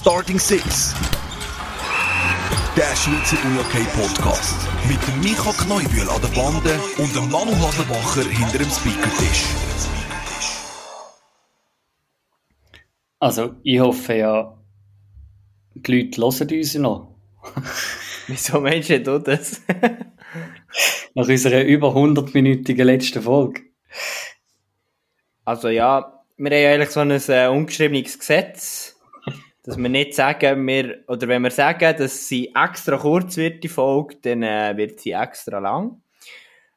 Starting Six. Der Schweizer UJK Podcast. Mit dem Micha Kneubühl an der Bande und dem Manu Haslebacher hinter dem Speakertisch. Also, ich hoffe ja, die Leute hören uns noch. Wieso meinst du das? Nach unserer über 100-minütigen letzten Folge. Also ja, wir haben ja eigentlich so ein äh, ungeschriebenes Gesetz, dass wir nicht sagen, wir, oder wenn wir sagen, dass sie extra kurz wird, die Folge, dann äh, wird sie extra lang.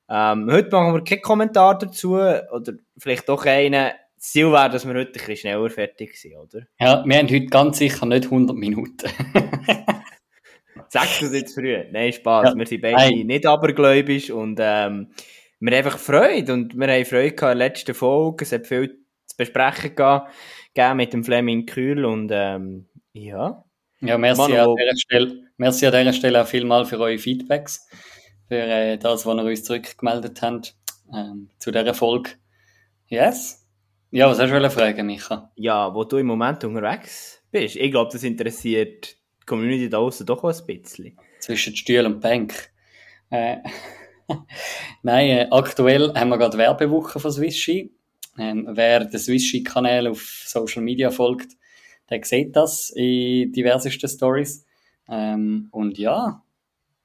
Ähm, heute machen wir keinen Kommentar dazu, oder vielleicht doch einen. Das Ziel wäre, dass wir heute ein bisschen schneller fertig sind, oder? Ja, wir haben heute ganz sicher nicht 100 Minuten. Sagst du das jetzt früh? Nein, Spaß. Ja. Wir sind beide Nein. nicht abergläubisch und ähm, wir haben einfach Freude und wir haben Freude gehabt in der letzten Folge. Es hat viel zu besprechen gehabt, gegeben mit dem Fleming Kühl und ähm, ja. Ja, merci Manu, an dieser Stelle, merci an dieser Stelle auch vielmal für eure Feedbacks, für äh, das, was ihr uns zurückgemeldet habt ähm, zu dieser Folge. Yes? Ja, was hast du fragen, Micha? Ja, wo du im Moment unterwegs bist. Ich glaube, das interessiert die Community da draußen doch auch ein bisschen. Zwischen Stuhl und Bank. Äh, Nein, äh, aktuell haben wir gerade Werbewoche von Swisshi. Ähm, wer den Swisshi-Kanal auf Social Media folgt, der sieht das in diversesten Stories. Ähm, und ja,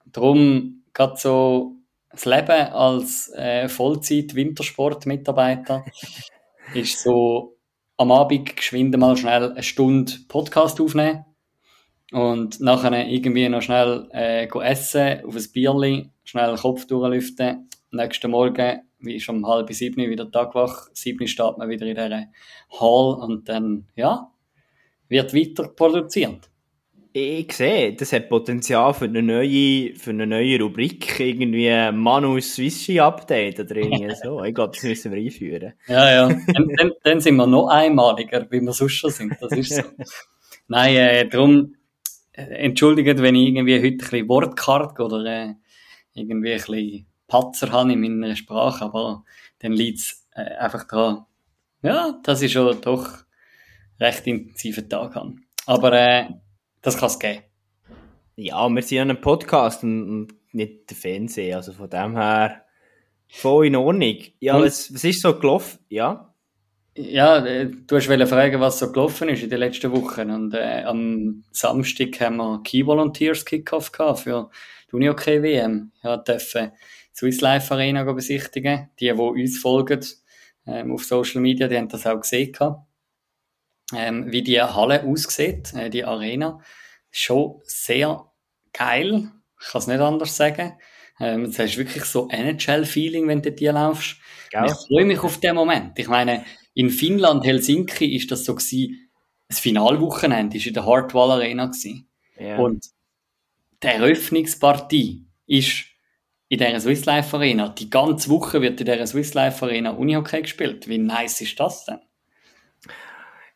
darum gerade so das Leben als äh, Vollzeit-Wintersport-Mitarbeiter ist so am Abend geschwind mal schnell eine Stunde Podcast aufnehmen und nachher irgendwie noch schnell äh, essen, auf ein Bierli, schnell den Kopf durchlüften. Nächsten Morgen, wie ist um halb sieben wieder Tagwach, sieben steht man wieder in dieser Hall und dann, ja, wird weiter produziert. Ich sehe, das hat Potenzial für eine neue, für eine neue Rubrik, irgendwie Manus Swissi Update oder irgendwie so. Ich glaube, das müssen wir einführen. Ja, ja. dann, dann, dann sind wir noch einmaliger, wie wir sonst schon sind. Das ist so. Nein, äh, darum, äh, entschuldigt, wenn ich irgendwie heute ein bisschen Wortkarg oder äh, irgendwie ein bisschen Patzer habe in meiner Sprache, aber dann liegt es äh, einfach daran, ja, dass ich schon doch recht intensiven Tag habe. Aber äh, das kann es geben. Ja, wir sind ja ein Podcast und, nicht der Fernseher, also von dem her voll in Ordnung. Ja, was, was ist so gelaufen? Ja? Ja, äh, du hast fragen, was so gelaufen ist in den letzten Wochen. Und äh, am Samstag haben wir Key Volunteers Kickoff gehabt für die UniOK WM. Ja, dürfen Swiss Life Arena besichtigen. Die, die uns folgen ähm, auf Social Media, die haben das auch gesehen. Ähm, wie die Halle aussieht, äh, die Arena. Schon sehr geil. Ich kann es nicht anders sagen. Ähm, es hast wirklich so NHL-Feeling, wenn du dort laufst. Gell? Ich freue mich auf den Moment. Ich meine, in Finnland, Helsinki, ist das so gewesen, das Finalwochenende ist in der Hartwall Arena gewesen. Ja. Und die Eröffnungspartie ist in dieser Swiss Life Arena. Die ganze Woche wird in dieser Swiss Life Arena Unihockey gespielt. Wie nice ist das denn?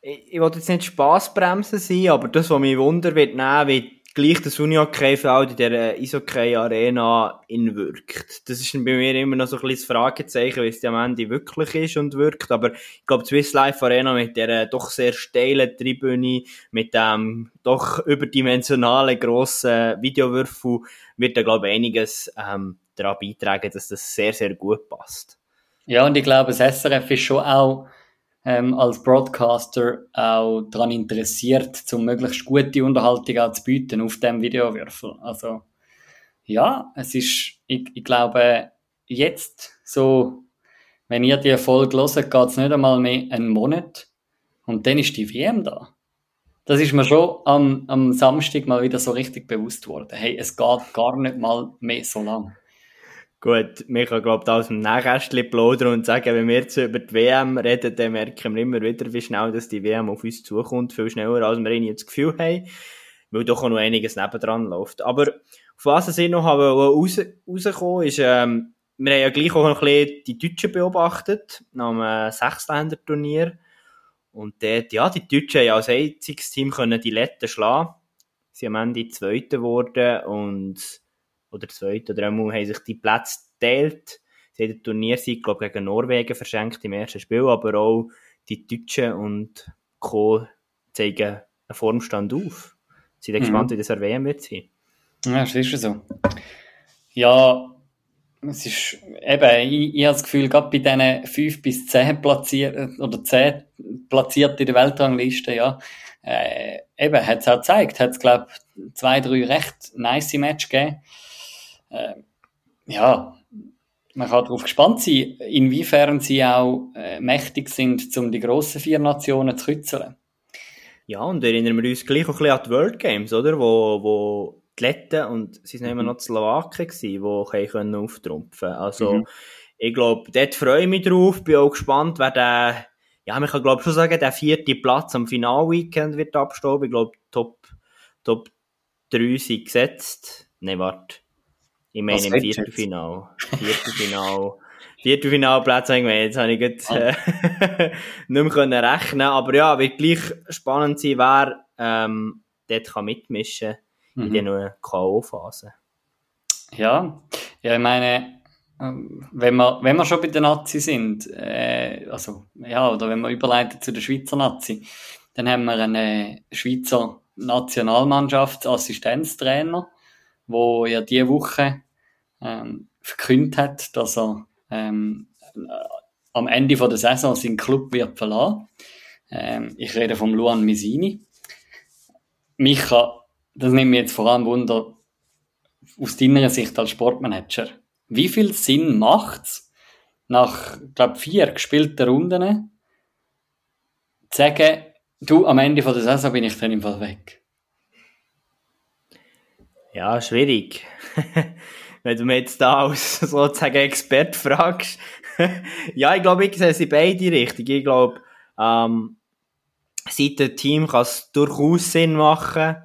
ich, ich will jetzt nicht Spassbremsen sein, aber das, was mich wundern wird, nehmen, gleich das Unihockey-Feld in dieser Eishockey-Arena in wirkt. Das ist bei mir immer noch so ein das Fragezeichen, wie es am Ende wirklich ist und wirkt. Aber ich glaube, die Swiss Life Arena mit der doch sehr steilen Tribüne, mit dem doch überdimensionalen grossen Videowürfel, wird da, glaube ich, einiges ähm, daran beitragen, dass das sehr, sehr gut passt. Ja, und ich glaube, das SRF ist schon auch ähm, als Broadcaster auch daran interessiert, um möglichst gute Unterhaltung auch zu bieten auf dem Videowürfel. Also ja, es ist, ich, ich glaube, jetzt so, wenn ihr die Folge hört, geht es nicht einmal mehr einen Monat und dann ist die WM da. Das ist mir schon am, am Samstag mal wieder so richtig bewusst worden. Hey, es geht gar nicht mal mehr so lang. Gut, wir können, glaube ich, aus dem Nähkästchen plaudern und sagen, wenn wir jetzt über die WM reden, dann merken wir immer wieder, wie schnell dass die WM auf uns zukommt. Viel schneller, als wir irgendwie das Gefühl haben. Weil doch auch noch einiges nebendran läuft. Aber auf was ich noch habe raus, rausgekommen ist, ähm, wir haben ja gleich auch noch ein bisschen die Deutschen beobachtet, nach einem Sechsländer-Turnier. Und dort, ja, die Deutschen haben ja als einziges Team können die Letten schlagen. Sie am Ende Zweite geworden und oder Zweite oder einmal haben sich die Plätze geteilt. Sie haben den Turniersieg, glaube ich, gegen Norwegen verschenkt im ersten Spiel, aber auch die Deutschen und Co. zeigen Formstand auf. Sind mhm. gespannt, wie das WM wird sein. Ja, das ist so. Ja, es ist eben, ich, ich habe das Gefühl, gerade bei diesen 5 bis 10 platziert, oder 10 platziert in der Weltrangliste, ja, äh, eben, hat es auch gezeigt, hat es, glaube ich, zwei, drei recht nice Match gegeben. Äh, ja, man kann darauf gespannt sein, inwiefern sie auch äh, mächtig sind, um die grossen vier Nationen zu kützeln. Ja, und erinnern wir uns gleich auch ein bisschen an die World Games, oder? Wo, wo die Letten und sie waren immer noch die Slowaken die können auftrumpfen Also, mhm. ich glaube, dort freue ich mich drauf, bin auch gespannt, wer der, ja, man kann glaube schon sagen, der vierte Platz am Finalweekend wird abstehen. Ich glaube, Top, Top 3 sind gesetzt. Nein, warte. Ich meine im Viertelfinal. Viertelfinal. Viertelfinalplatz habe ich jetzt habe ich gut, äh, nicht mehr können rechnen aber ja, wird gleich spannend sein, wer ähm, dort kann mitmischen mhm. in der K.O.-Phase. Ja, ja, ich meine, ähm, wenn wir, wenn wir schon bei den Nazi sind, äh, also, ja, oder wenn wir überleiten zu der Schweizer Nazi, dann haben wir einen Schweizer Nationalmannschaftsassistenztrainer, wo ja diese Woche ähm, verkündet hat, dass er ähm, am Ende der Saison seinen Club wird verlassen. Ähm, ich rede vom Luan Misini. Micha, das nimmt mich jetzt vor allem Wunder, aus deiner Sicht als Sportmanager. Wie viel Sinn macht es, nach, glaube vier gespielten Runden, zu sagen, du, am Ende der Saison bin ich dann im Fall weg? Ja, schwierig. Wenn du mich jetzt da als sozusagen Expert fragst. ja, ich glaube, ich sehe sie beide richtig. Ich glaube, ähm, seit dem Team kann es durchaus Sinn machen.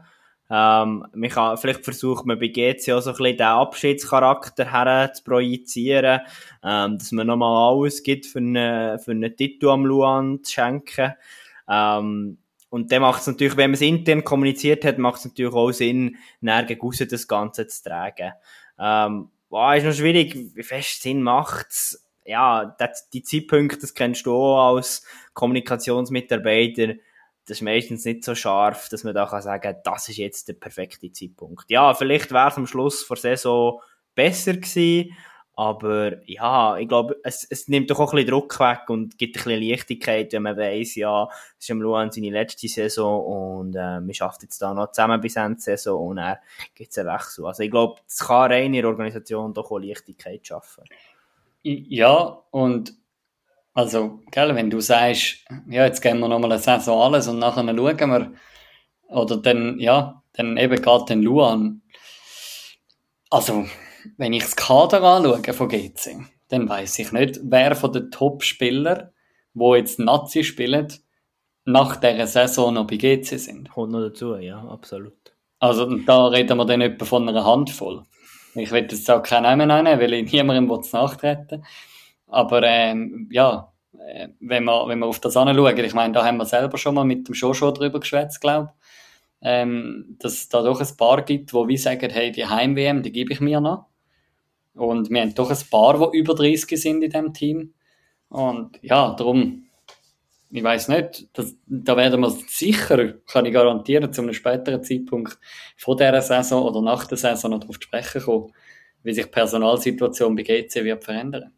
Ähm, man kann, vielleicht versucht man bei GC auch so ein bisschen den Abschiedscharakter her zu projizieren, ähm, dass man nochmal alles gibt für einen, für einen Titel am Luan zu schenken. Ähm, und dann macht es natürlich, wenn man es intern kommuniziert hat, macht es natürlich auch Sinn, näher gegen das Ganze zu tragen. Ähm, boah, ist noch schwierig, wie fest Sinn macht's. Ja, das, die Zeitpunkte, das kennst du auch als Kommunikationsmitarbeiter. Das ist meistens nicht so scharf, dass man da kann sagen, das ist jetzt der perfekte Zeitpunkt. Ja, vielleicht wäre es am Schluss vor Saison besser gewesen, aber ja, ich glaube, es, es nimmt doch auch ein bisschen Druck weg und gibt ein bisschen Leichtigkeit, wenn man weiss, ja, es ist am Luan seine letzte Saison und äh, wir schaffen jetzt da noch zusammen bis Ende Saison und dann gibt es einen Wechsel. Also ich glaube, es kann rein in der Organisation doch auch Leichtigkeit schaffen. Ja, und also, gell, wenn du sagst, ja, jetzt gehen wir nochmal eine Saison alles und nachher schauen wir, oder dann, ja, dann eben geht den Luan. Also, wenn ich das Kader anschaue von GC, dann weiß ich nicht, wer von den Top-Spielern, die jetzt Nazi spielen, nach dieser Saison noch bei GC sind. Kommt noch dazu, ja, absolut. Also da reden wir dann etwa von einer Handvoll. Ich will jetzt auch keinen Namen nennen, weil ich niemandem nachtreten Aber ähm, ja, äh, wenn wir, wenn wir auf das anschauen, ich meine, da haben wir selber schon mal mit dem Jojo drüber geschwätzt, glaube ähm, dass es da doch ein paar gibt, wo wir sagen, hey, die Heim-WM, die gebe ich mir noch. Und wir haben doch ein paar, die über 30 sind in diesem Team. Und ja, darum, ich weiß nicht, das, da werden wir sicher, kann ich garantieren, zu einem späteren Zeitpunkt vor dieser Saison oder nach der Saison noch darauf sprechen kommen, wie sich die Personalsituation bei GC wird verändern.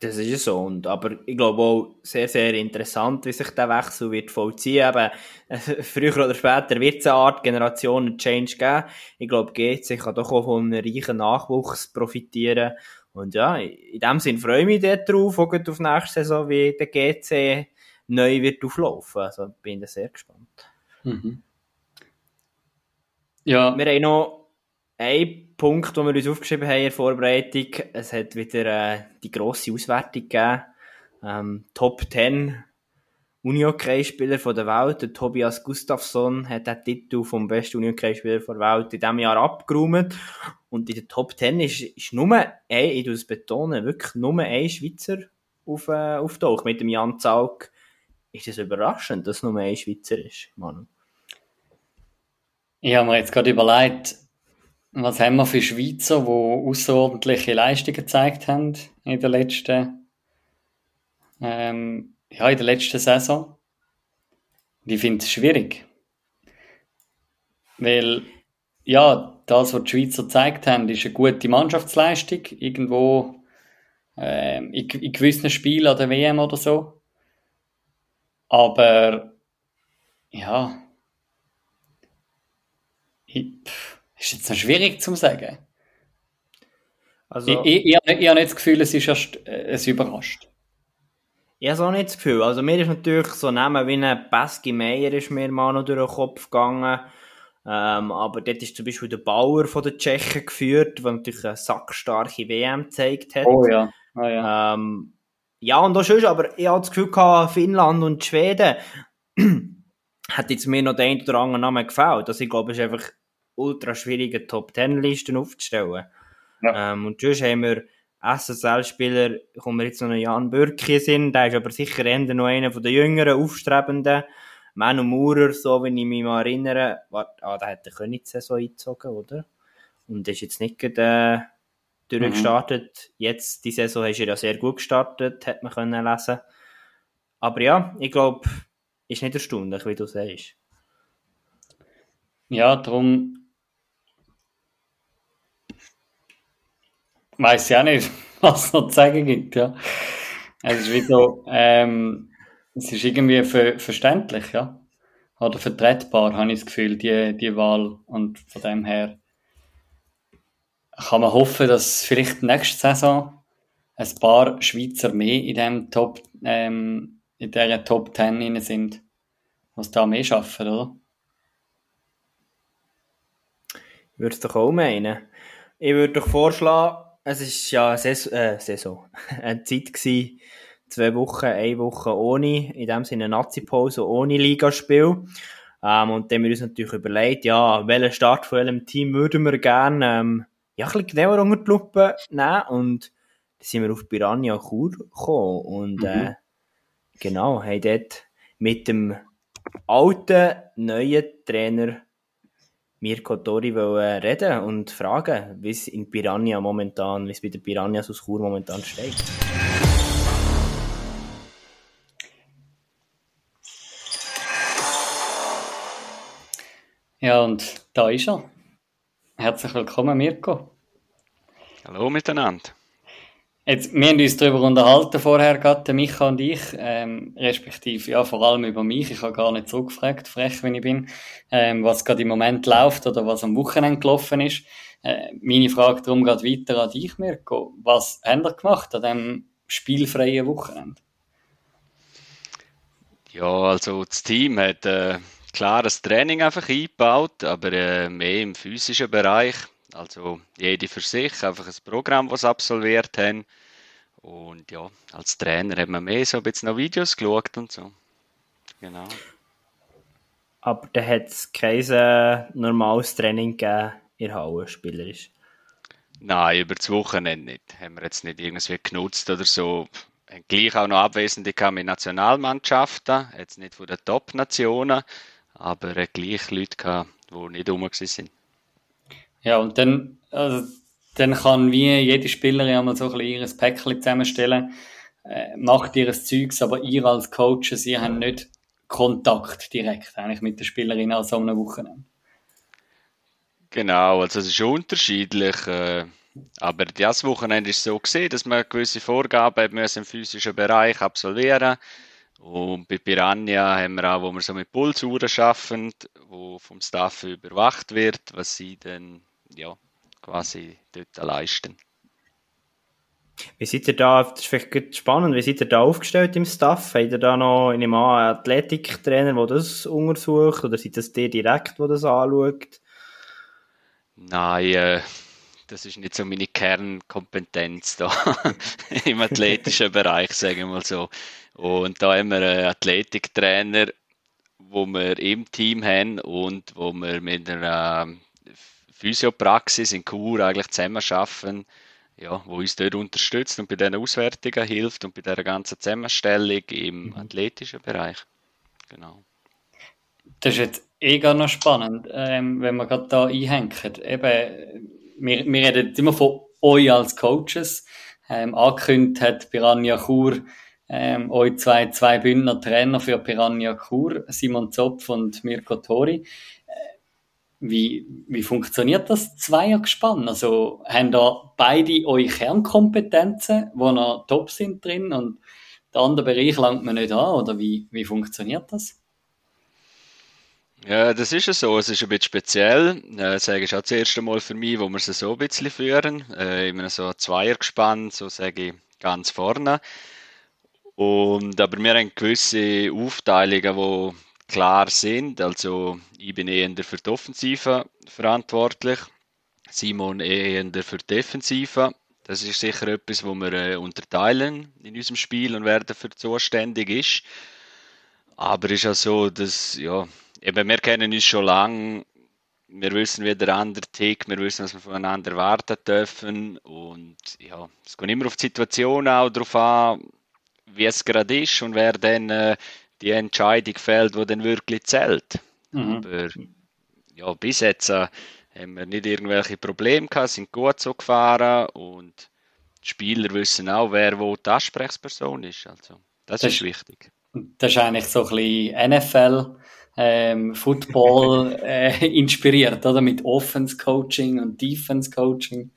Das ist so. Und, aber ich glaube auch sehr, sehr interessant, wie sich der Wechsel wird vollziehen. Eben, äh, früher oder später wird es eine Art Generationen-Change geben. Ich glaube, GC kann doch auch von einem reichen Nachwuchs profitieren. Und ja, in dem Sinn freue ich mich darauf, auch auf nächste Saison, wie der GC neu wird auflaufen. Also bin ich sehr gespannt. Mhm. Ja. Wir haben noch ein Punkt, den wir uns aufgeschrieben haben in der Vorbereitung. Es hat wieder äh, die grosse Auswertung gegeben. Ähm, Top 10 Unihockey-Spieler der Welt. Der Tobias Gustafsson hat den Titel vom besten Unihockey-Spieler der Welt in diesem Jahr abgeräumt. Und in der Top 10 ist, ist nur ein, ich muss betonen, wirklich nur ein Schweizer auf, äh, auftaucht. Mit dem Jan Zaug ist es überraschend, dass nur ein Schweizer ist, Manu. Ich habe mir jetzt gerade überlegt, was haben wir für Schweizer, die außerordentliche Leistungen gezeigt haben in der letzten, ähm, ja, in der letzten Saison? ich finde es schwierig. Weil, ja, das, was die Schweizer gezeigt haben, ist eine gute Mannschaftsleistung. Irgendwo ähm, in, in gewissen Spielen an der WM oder so. Aber, ja, ich, ist jetzt noch schwierig zu sagen. Also, ich, ich, ich, ich habe nicht das Gefühl, es ist erst, äh, es überrascht. Ich habe auch nicht das Gefühl. Also mir ist natürlich so Namen wie ein Pesky Meyer ist mir mal noch durch den Kopf gegangen. Ähm, aber dort ist zum Beispiel der Bauer von den Tschechen geführt, der natürlich eine sackstarke WM gezeigt hat. Oh ja. Oh ja. Ähm, ja, und das ist aber ich habe das Gefühl gehabt, Finnland und Schweden hat jetzt mir noch der ein oder andere Name gefällt. Also ich glaube, es ist einfach ultra schwierige Top-10-Listen aufzustellen. Ja. Ähm, und sonst haben wir SSL-Spieler, kommen wir jetzt noch einen Jan Bürki sind, der ist aber sicher eher noch einer von den jüngeren, aufstrebenden. Manu Maurer, so wie ich mich mal erinnere, warte, ah, der hat die Königssaison eingezogen, oder? Und ist jetzt nicht gerade, äh, durchgestartet. Mhm. Jetzt, die Saison, ist er ja sehr gut gestartet, hat man können lesen. Aber ja, ich glaube, ist nicht erstaunlich, wie du sagst. Ja, darum weiß auch nicht, was es noch zu sagen gibt, ja. Es ist wie so, ähm, es ist irgendwie ver verständlich, ja. Oder vertretbar, habe ich das Gefühl, die, die Wahl. Und von dem her kann man hoffen, dass vielleicht nächste Saison ein paar Schweizer mehr in dem Top, ähm, in dieser Top 10 sind, was da mehr schaffen, oder? Ich würde es doch auch meinen. Ich würde doch vorschlagen, es ist ja Saison, äh, Saison. eine Zeit gewesen, zwei Wochen, eine Woche ohne, in dem Sinne Nazi-Pause, ohne Ligaspiel. Ähm, und dann haben wir uns natürlich überlegt, ja, welchen Start von welchem Team würden wir gerne, ähm, ja, ein bisschen genauer unter die Lupe nehmen. Und dann sind wir auf Piranha Chur gekommen. Und, äh, mhm. genau, haben dort mit dem alten, neuen Trainer Mirko Tori reden und fragen, wie es in Piranha momentan, wie es bei den Piranhas aus Chur momentan steht. Ja, und da ist er. Herzlich willkommen, Mirko. Hallo miteinander. Jetzt, wir haben uns darüber unterhalten vorher, gerade Micha und ich, ähm, respektive ja vor allem über mich. Ich habe gar nicht zurückgefragt, frech, wenn ich bin, ähm, was gerade im Moment läuft oder was am Wochenende gelaufen ist. Äh, meine Frage darum geht weiter an dich, Mirko. Was habt ihr gemacht an diesem spielfreien Wochenende? Ja, also das Team hat äh, klar das Training einfach eingebaut, aber äh, mehr im physischen Bereich. Also jede für sich, einfach ein Programm, das sie absolviert haben. Und ja, als Trainer hat man mehr so ein bisschen noch Videos geschaut und so. Genau. Aber da hat es kein äh, normales Training gegeben in der Halle, spielerisch? Nein, über das Wochenende nicht. Haben wir jetzt nicht irgendwie genutzt oder so. Haben gleich auch noch Abwesende mit Nationalmannschaften, jetzt nicht von den Top-Nationen, aber gleich Leute gehabt, die nicht rum sind. Ja, und dann, also, dann kann wie jede Spielerin einmal so ein bisschen ihr Päckchen zusammenstellen, äh, macht ihres Zeugs, aber ihr als Coach, sie haben nicht Kontakt direkt eigentlich mit der Spielerin an so einem Wochenende. Genau, also es ist unterschiedlich, äh, aber das Wochenende ist so gesehen, dass man gewisse Vorgaben müssen im physischen Bereich absolvieren und bei Piranha haben wir auch, wo wir so mit Pulsuhren arbeiten, wo vom Staff überwacht wird, was sie dann ja, quasi dort leisten. Wie seid ihr da, das ist vielleicht spannend, wie seid ihr da aufgestellt im Staff? Habt ihr da noch in einem Athletiktrainer, der das untersucht, oder seid das der direkt, der das anschaut? Nein, äh, das ist nicht so meine Kernkompetenz da im athletischen Bereich, sagen wir mal so. Und da haben wir einen Athletiktrainer, wo wir im Team haben und wo wir mit einer Physiopraxis in Chur eigentlich zusammen arbeiten, ja, wo uns dort unterstützt und bei diesen Auswertungen hilft und bei dieser ganzen Zusammenstellung im mhm. athletischen Bereich. Genau. Das ist jetzt eh gar noch spannend, ähm, wenn wir gerade da einhängen. Eben, wir, wir reden immer von euch als Coaches. Ähm, angekündigt hat Piranha Chur ähm, euch zwei, zwei Bündner Trainer für Piranha Chur, Simon Zopf und Mirko Tori wie, wie funktioniert das Zweiergespann? Also haben da beide eure Kernkompetenzen, die noch top sind drin und der andere Bereich langt man nicht an? Oder wie, wie funktioniert das? Ja, das ist ja so. Es ist ein bisschen speziell. Äh, sage ich auch das erste Mal für mich, wo wir sie so ein bisschen führen. Äh, immer so ein Zweiergespann, so sage ich ganz vorne. Und, aber wir haben gewisse Aufteilungen, die klar sind. Also ich bin eher für die Offensive verantwortlich, Simon eher für die Defensive. Das ist sicher etwas, wo wir äh, unterteilen in unserem Spiel und wer dafür zuständig ist. Aber es ist auch so, dass ja, eben, wir kennen uns schon lange. Wir wissen, wie der andere tickt, wir wissen, was wir voneinander erwarten dürfen. Und ja, es kommt immer auf die Situation auch darauf an, wie es gerade ist und wer dann äh, die Entscheidung fällt, die dann wirklich zählt. Mhm. Aber ja, bis jetzt äh, haben wir nicht irgendwelche Probleme gehabt, sind gut so gefahren und die Spieler wissen auch, wer wo die Ansprechperson ist. Also, das, das ist wichtig. Das ist eigentlich so ein bisschen NFL, ähm, Football äh, inspiriert, oder? Mit Offense Coaching und Defense Coaching.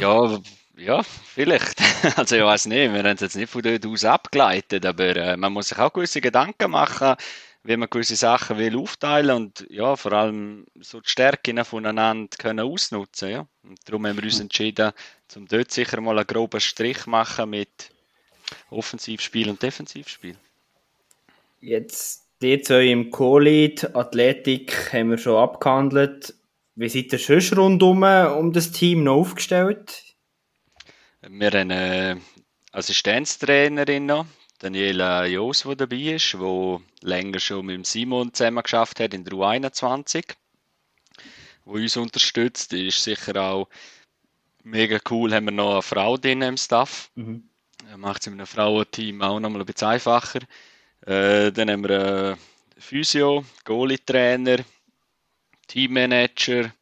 Ja, ja, vielleicht. Also ich weiß nicht, wir haben es jetzt nicht von dort aus abgeleitet, aber äh, man muss sich auch gewisse Gedanken machen, wie man gewisse Sachen will aufteilen und ja, vor allem so die Stärken voneinander können ausnutzen. Ja. Und darum haben wir uns entschieden, um dort sicher mal einen groben Strich machen mit Offensivspiel und Defensivspiel. Jetzt die zwei im Co-Lead, Athletik haben wir schon abgehandelt. Wie seid ihr sonst rundum um das Team noch aufgestellt? Wir haben eine Assistenztrainerin noch, Daniela Jos, die dabei ist, die länger schon mit Simon zusammen geschafft hat in der U21, die uns unterstützt. Die ist sicher auch mega cool. Haben wir noch eine Frau drin im Staff. Mhm. Macht es mit einem Frauenteam auch noch mal ein bisschen einfacher. Äh, dann haben wir einen Physio, Goalie-Trainer, Teammanager.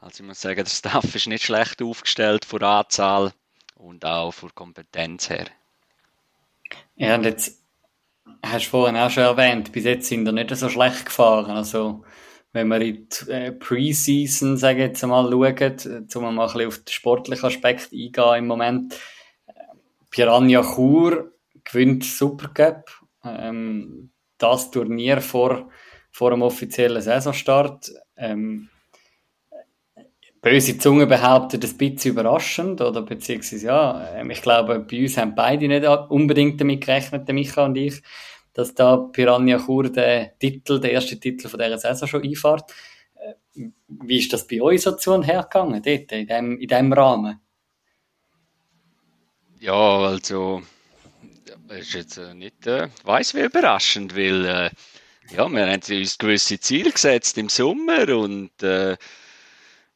Also ich muss sagen, der Staff ist nicht schlecht aufgestellt von der Anzahl und auch von Kompetenz her. Ja, und jetzt hast du vorhin auch schon erwähnt, bis jetzt sind wir nicht so schlecht gefahren. Also, wenn wir in die äh, Preseason, sage ich jetzt mal, schauen, um mal ein bisschen auf den sportlichen Aspekt eingehen im Moment. Piranha Chur gewinnt Supercup. Ähm, das Turnier vor, vor dem offiziellen Saisonstart. Ähm, böse Zunge behauptet, ein bisschen überraschend, oder beziehungsweise, ja, ähm, ich glaube, bei uns haben beide nicht unbedingt damit gerechnet, der Micha und ich, dass da Piranha Chur den Titel, der erste Titel von dieser Saison schon einfährt. Äh, wie ist das bei euch so zu und her gegangen, dort, in dem, in dem Rahmen? Ja, also, das ist jetzt äh, nicht, äh, weiss wie überraschend, weil, äh, ja, wir haben uns gewisse Ziele gesetzt im Sommer und, äh,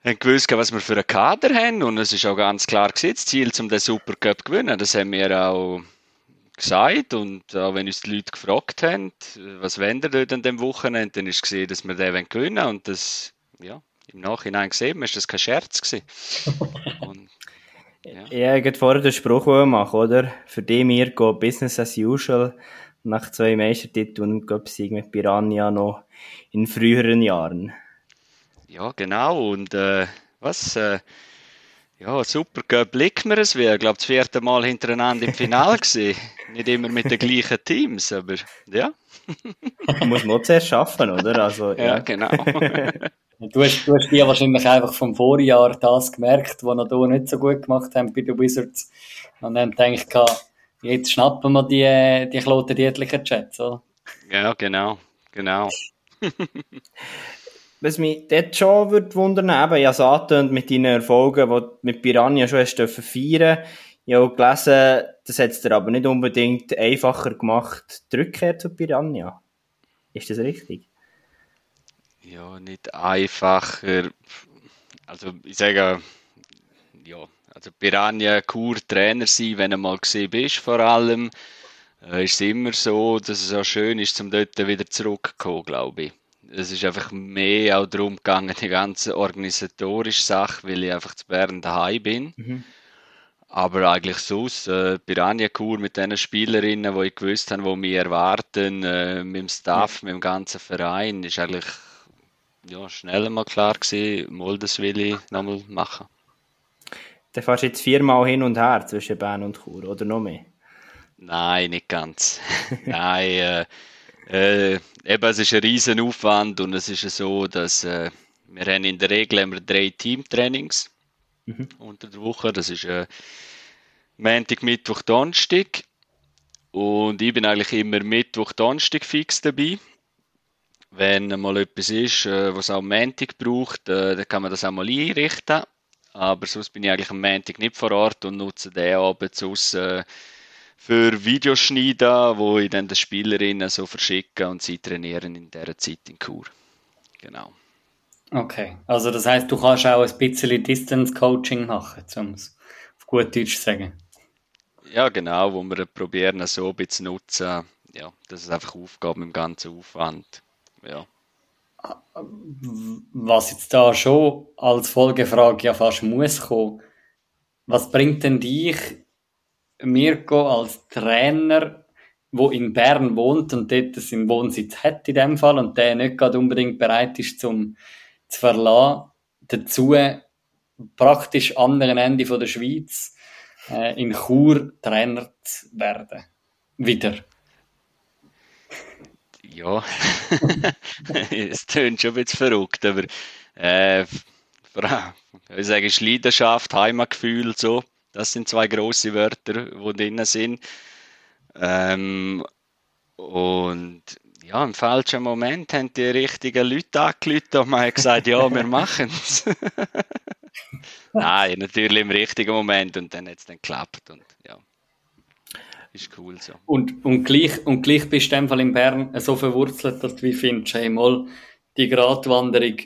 haben gewusst, was wir für einen Kader haben und es ist auch ganz klar gewesen, das Ziel, um den Supercup zu gewinnen. Das haben wir auch gesagt und auch wenn uns die Leute gefragt haben, was wollen ihr dort an dem Wochenende, dann ist gesehen, dass wir den gewinnen und das, ja, im Nachhinein gesehen, ist das kein Scherz gewesen. und, ja. ja, ich wollte vorher den Spruch machen, oder? Für die wir gehen Business as usual nach zwei Meistertiteln und Göpsig mit Piranha noch in früheren Jahren. Ja, genau. Und äh, was? Äh, ja, super Blick mir es wäre, glaube das vierte Mal hintereinander im Finale gewesen. Nicht immer mit den gleichen Teams, aber ja. Muss man zuerst schaffen, oder? Also, ja. ja genau. du, hast, du hast dir wahrscheinlich einfach vom Vorjahr das gemerkt, was wir hier nicht so gut gemacht haben bei den Wizards. Und dann denke ich, jetzt schnappen wir die, die kloten dietlichen Chats, oder? Ja, genau, genau. Was mich dort schon würde wundern, eben, ja, Satan mit deinen Erfolgen, die du mit Piranha schon hast dürfen feiern. Ich habe gelesen, das hat es dir aber nicht unbedingt einfacher gemacht, die Rückkehr zu Piranha. Ist das richtig? Ja, nicht einfacher. Also, ich sage, ja, also Piranha, Kur, Trainer sein, wenn du mal gesehen bist, vor allem, äh, ist es immer so, dass es auch schön ist, zum dort wieder zurückzukommen, glaube ich es ist einfach mehr auch darum gegangen, die ganze organisatorische Sache, weil ich einfach zu Bern daheim bin. Mhm. Aber eigentlich sonst, äh, Piranha-Kur mit den Spielerinnen, die ich gewusst habe, die mich erwarten, äh, mit dem Staff, ja. mit dem ganzen Verein, ist eigentlich ja, schnell mal klar gewesen, mal das will ich nochmal machen. Dann fährst du jetzt viermal hin und her zwischen Bern und Chur, oder noch mehr? Nein, nicht ganz. Nein, äh, äh, eben, es ist ein riesen Aufwand und es ist so, dass äh, wir haben in der Regel wir drei Teamtrainings mhm. unter der Woche. Das ist äh, Montag, Mittwoch, Donnerstag. Und ich bin eigentlich immer Mittwoch, Donnerstag fix dabei. Wenn mal etwas ist, äh, was auch Montag braucht, äh, dann kann man das auch mal einrichten. Aber sonst bin ich eigentlich am Montag nicht vor Ort und nutze den Abend äh, für Videoschneiden, wo ich dann den Spielerinnen so verschicke und sie trainieren in dieser Zeit in Kur. Genau. Okay, also das heißt, du kannst auch ein bisschen Distance Coaching machen, um es auf gut Deutsch zu sagen. Ja, genau, wo wir probieren, so ein bisschen zu nutzen. Ja, das ist einfach Aufgabe im ganzen Aufwand. Ja. Was jetzt da schon als Folgefrage ja fast muss kommen, was bringt denn dich Mirko als Trainer, wo in Bern wohnt und dort seinen Wohnsitz hat in dem Fall und der nicht gerade unbedingt bereit ist zum zu verlassen, dazu praktisch anderen Ende von der Schweiz äh, in Chur Trainer zu werden. Wieder. Ja, es tönt schon ein bisschen verrückt, aber äh, ich sage, Leidenschaft, Heimatgefühl, so. Das sind zwei große Wörter, die drin sind. Ähm, und ja, im falschen Moment haben die richtigen Leute angerufen und man hat gesagt, ja, wir machen es. Nein, natürlich im richtigen Moment und dann hat es dann geklappt und ja, ist cool so. Und, und, gleich, und gleich bist du in dem Fall in Bern so verwurzelt, dass du wie findest, hey, mal, die Gratwanderung,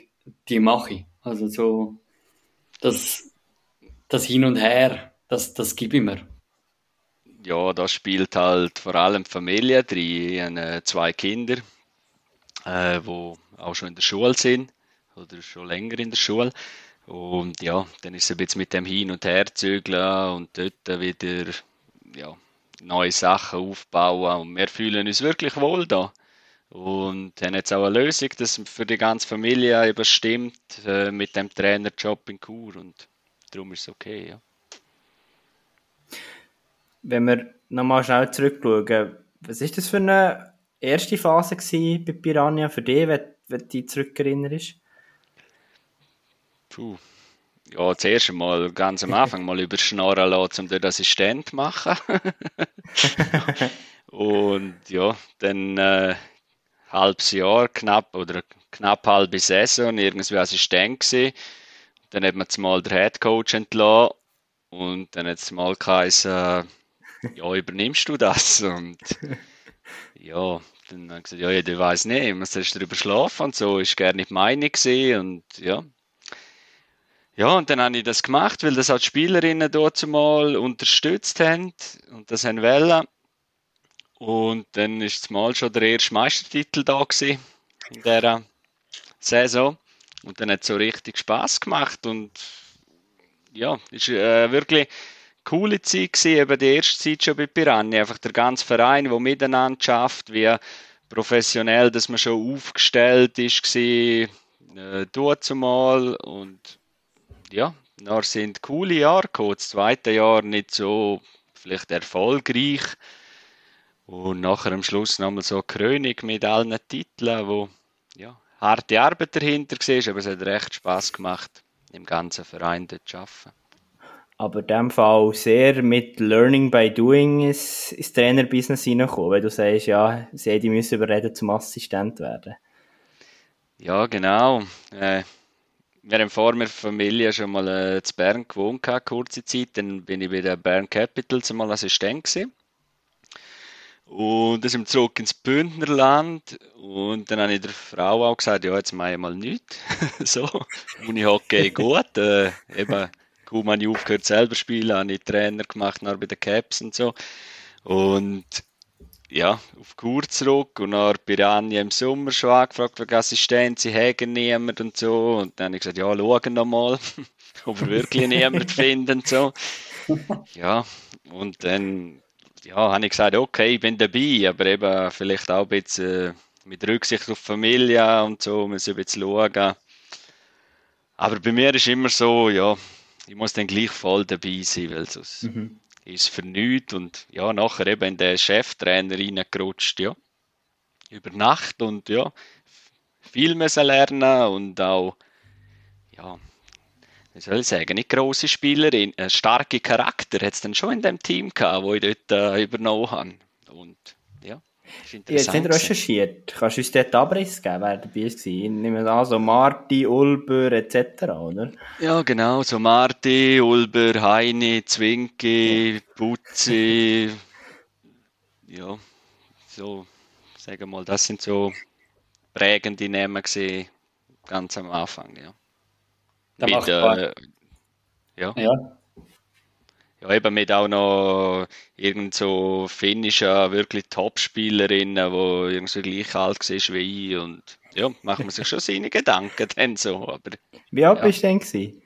die mache ich. Also so, das, das Hin und Her, das, das gebe ich mir. Ja, da spielt halt vor allem Familie drin. Ich äh, zwei Kinder, äh, die auch schon in der Schule sind oder schon länger in der Schule. Und ja, dann ist es ein bisschen mit dem Hin- und Herzügeln und dort wieder ja, neue Sachen aufbauen. Und wir fühlen uns wirklich wohl da. Und haben jetzt auch eine Lösung, dass für die ganze Familie eben stimmt äh, mit dem Trainerjob in Kur. Und darum ist es okay, ja. Wenn wir nochmal schnell zurückschauen, was ist das für eine erste Phase bei Piranha für dich, wenn, wenn du dich zurückerinnerst? Puh. Ja, zuerst einmal ganz am Anfang mal über Schnorren lassen, um den Assistent zu machen. und ja, dann äh, halbes Jahr knapp oder knapp halbe Saison irgendwie Assistent gewesen. Dann hat man mal den Head Coach entlassen und dann hat es mal geheißen, ja, übernimmst du das? Und ja, dann habe ich gesagt, ja, jeder weiß nicht, man soll darüber schlafen und so, ist gerne nicht meine gesehen und ja. Ja, und dann habe ich das gemacht, weil das auch die Spielerinnen dort mal unterstützt haben und das haben wollen. Und dann ist mal schon der erste Meistertitel da gewesen in dieser Saison. Und dann hat es so richtig Spaß gemacht und ja, ist äh, wirklich coole Zeit gewesen, eben die erste Zeit schon bei Piranha. Einfach der ganze Verein, der miteinander schafft, wie professionell, dass man schon aufgestellt ist, war, äh, zumal und ja, dann sind coole Jahre gekommen. Das zweite Jahr nicht so vielleicht erfolgreich und nachher am Schluss nochmal so Krönung mit allen Titeln, wo ja, harte Arbeit dahinter war, aber es hat recht Spaß gemacht, im ganzen Verein dort zu arbeiten aber in dem Fall sehr mit Learning by Doing ins, ins Trainerbusiness hineinkommen, weil du sagst, ja, sie die müssen überreden zum Assistent werden. Ja, genau. Äh, wir haben vor meiner Familie schon mal äh, in Bern gewohnt, kurze Zeit. Dann bin ich bei der Bern Capitals mal Assistent gewesen. Und dann sind wir zurück ins Bündnerland. Und dann habe ich der Frau auch gesagt, ja, jetzt mache ich mal nichts. so, Uni-Hockey gut. Äh, eben, ich aufgehört selber spielen, habe ich Trainer gemacht bei den Caps und so. Und ja, auf Kur zurück und dann Piranha im Sommer schon angefragt, wegen Assistent, sie hätten niemand und so. Und dann habe ich gesagt, ja, schauen noch mal, ob wir wirklich niemand finden und so. Ja, und dann ja, habe ich gesagt, okay, ich bin dabei, aber eben vielleicht auch ein bisschen mit Rücksicht auf die Familie und so, muss ich jetzt schauen. Aber bei mir ist immer so, ja, ich muss dann gleich voll dabei sein, weil sonst mhm. ist es für nichts und ja, nachher eben in den Cheftrainer reingerutscht, ja. Über Nacht und ja, viel müssen lernen und auch, ja, wie soll ich sagen, nicht grosse Spielerin, ein starker Charakter hat es dann schon in dem Team gehabt, wo ich dort äh, übernommen habe. Und. Jetzt nicht recherchiert. Kannst du uns dort Abriss geben, wer dabei war? Ich nehme an, so Marti, Ulber etc., oder? Ja, genau, so Marti, Ulber, Heini, Zwinki, Putzi, ja, so, sagen wir mal, das sind so prägende Namen ganz am Anfang, ja. Mit, äh, ja. ja. Ja, eben mit auch noch irgend so finnischer, wirklich Top-Spielerinnen, die irgendwie gleich alt war wie ich und ja, machen wir sich schon seine Gedanken dann so, aber... Wie alt ja. bist du denn gewesen?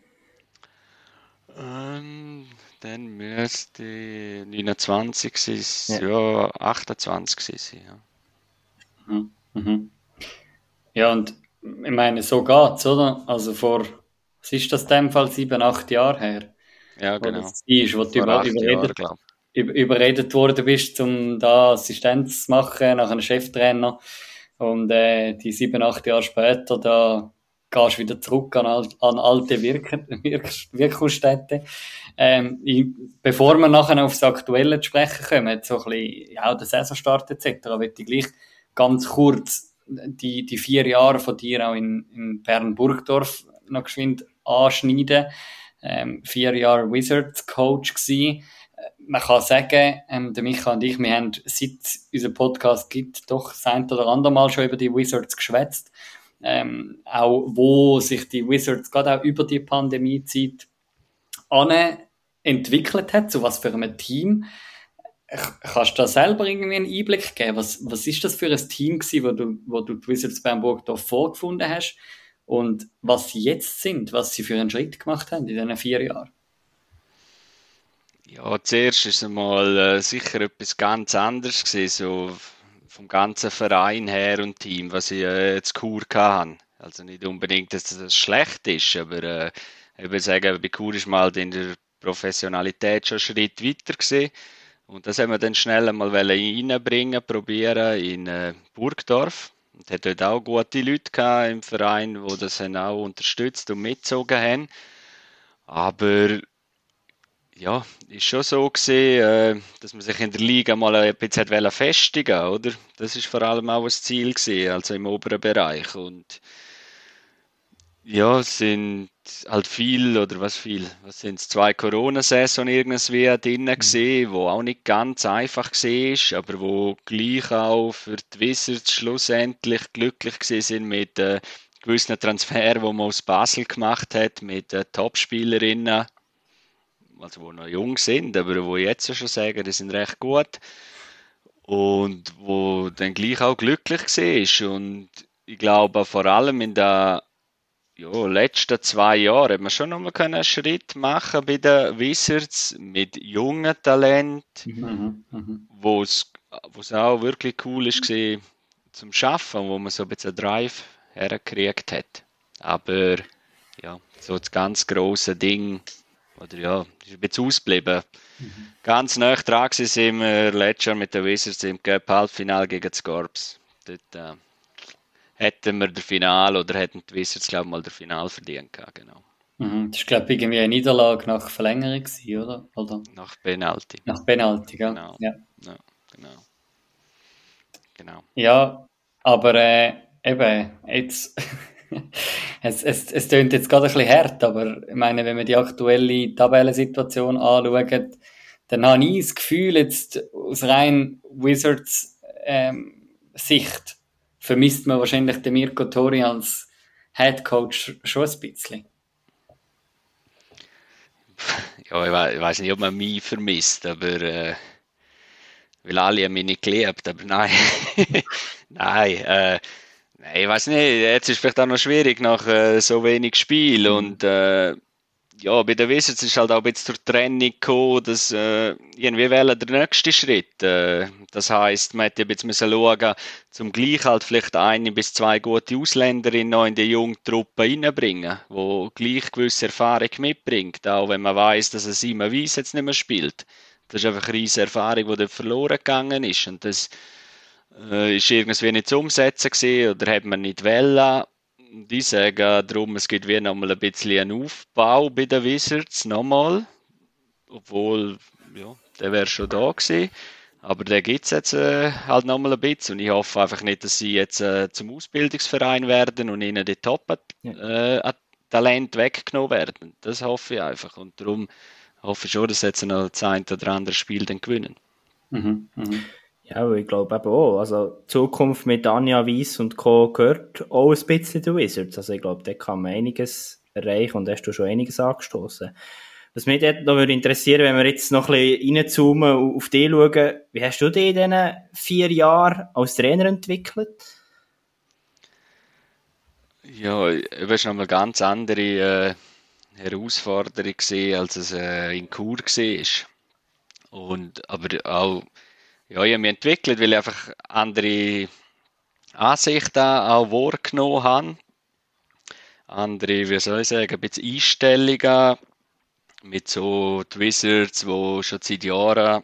Ähm, dann müsste 29 sein, ja. ja 28 sein, ja. Mhm. Mhm. Ja, und ich meine, so geht's, oder? Also vor, was ist das in dem Fall, sieben, acht Jahre her? Ja, genau. Das ist, wo du über, überredet, Jahre, überredet worden bist, um da Assistenz zu machen, nach einem Cheftrainer. Und äh, die sieben, acht Jahre später, da gehst du wieder zurück an, an alte Wirk Wirk Wirkungsstätten. Ähm, ich, bevor wir nachher auf das Aktuelle zu sprechen kommen, so ein bisschen, ja, der Saisonstart etc., möchte ich gleich ganz kurz die, die vier Jahre von dir auch in, in Bern-Burgdorf noch geschwind anschneiden. Ähm, vier Jahre Wizards-Coach gewesen. Äh, man kann sagen, ähm, der Micha und ich, wir haben seit unser Podcast gibt, doch das ein oder andere Mal schon über die Wizards geschwätzt. Ähm, auch wo sich die Wizards gerade auch über die Pandemiezeit entwickelt hat, zu was für einem Team. Kannst du da selber irgendwie einen Einblick geben? Was, was ist das für ein Team gewesen, wo du, wo du die Wizards Bernburg da vorgefunden hast? Und was sie jetzt sind, was sie für einen Schritt gemacht haben in diesen vier Jahren? Ja, zuerst ist es mal äh, sicher etwas ganz anderes gewesen, so vom ganzen Verein her und Team, was ich äh, jetzt Kur hatte. Also nicht unbedingt, dass das schlecht ist, aber äh, ich würde sagen, bei Kur ist mal in der Professionalität schon einen Schritt weiter gewesen. Und das haben wir dann schnell einmal reinbringen, probieren in äh, Burgdorf. Und hat dort auch gute Leute im Verein, die das auch unterstützt und mitgezogen haben. Aber ja, ist schon so gesehen, äh, dass man sich in der Liga mal ein bisschen festigen oder? Das ist vor allem auch ein Ziel gewesen, also im oberen Bereich. Und ja, es sind halt viel, oder was viel, was sind es, zwei Corona-Saison irgendwie drinnen mhm. gesehen, wo auch nicht ganz einfach war, aber wo gleich auch für die Wizards schlussendlich glücklich sind mit äh, gewissen Transfer, wo man aus Basel gemacht hat, mit äh, Top-Spielerinnen, also wo noch jung sind, aber wo jetzt schon sagen, die sind recht gut. Und wo dann gleich auch glücklich war. Und ich glaube vor allem in der ja, letzten zwei Jahren haben wir schon nochmal einen Schritt machen bei den Wizards mit jungen Talenten, mhm, mhm. wo es auch wirklich cool ist war zum Schaffen, wo man so ein bisschen Drive hergekriegt hat. Aber ja, so das ganz große Ding, oder ja, ist ein bisschen ausgeblieben. Mhm. Ganz nah dran sind wir letztes Jahr mit den Wizards im Cup Halbfinale gegen die Scorps. Dort, äh, hätten wir das Final oder hätten die Wizards, glaube ich, mal das Final verdient gehabt, genau. Mhm. Das ist, glaube ich, irgendwie eine Niederlage nach Verlängerung gewesen, oder? oder? Nach Penalty. Nach Penalty, gell? Genau. Ja. ja. genau. Genau. Ja, aber äh, eben, jetzt... es, es, es klingt jetzt gerade ein bisschen hart, aber ich meine, wenn wir die aktuelle Tabellensituation anschauen, dann habe ich das Gefühl, jetzt aus rein Wizards ähm, Sicht, vermisst man wahrscheinlich den Mirko Tori als Head Coach schon ein bisschen. Ja, ich weiß nicht, ob man mich vermisst, aber äh, weil alle haben mich nicht geliebt, aber nein. nein, äh, nein, ich weiß nicht, jetzt ist es vielleicht auch noch schwierig nach äh, so wenig Spiel mhm. und äh, ja, bei den Wizards ist halt auch bisschen zur Trennung gekommen, dass äh, irgendwie wählen der nächste Schritt. Äh, das heisst, man hätte jetzt müssen schauen, zum gleich halt vielleicht eine bis zwei gute Ausländerinnen noch in die junge Truppe reinbringen, wo gleich gewisse Erfahrung mitbringt, auch wenn man weiß, dass er Simon Weiss jetzt nicht mehr spielt. Das ist einfach eine riesige Erfahrung, die dort verloren gegangen ist und das äh, ist irgendwie nicht zu umsetzen gewesen, oder hat man nicht wollen die sagen darum, es gibt wie nochmal ein bisschen einen Aufbau bei den Wizards, nochmal. Obwohl, ja, der wäre schon da gewesen. Aber der gibt es jetzt äh, halt nochmal ein bisschen. Und ich hoffe einfach nicht, dass sie jetzt äh, zum Ausbildungsverein werden und ihnen die Top-Talent äh, weggenommen werden. Das hoffe ich einfach. Und darum hoffe ich schon, dass sie jetzt noch das ein oder andere Spiel dann gewinnen. Mhm, mh. Ja, ich glaube eben auch. Also, Zukunft mit Anja Weiss und Co. gehört auch ein bisschen zu Wizards. Also, ich glaube, da kann man einiges erreichen und hast du schon einiges angestoßen. Was mich dort noch würde interessieren, wenn wir jetzt noch ein bisschen reinzoomen auf dich schauen, wie hast du dich in diesen vier Jahren als Trainer entwickelt? Ja, es war nochmal ganz andere äh, Herausforderung als es äh, in Chur war. Und, aber auch ja, ich habe mich entwickelt, weil ich einfach andere Ansichten auch wahrgenommen habe. Andere, wie soll ich sagen, ein bisschen Einstellungen mit so die Wizards, die schon seit Jahren,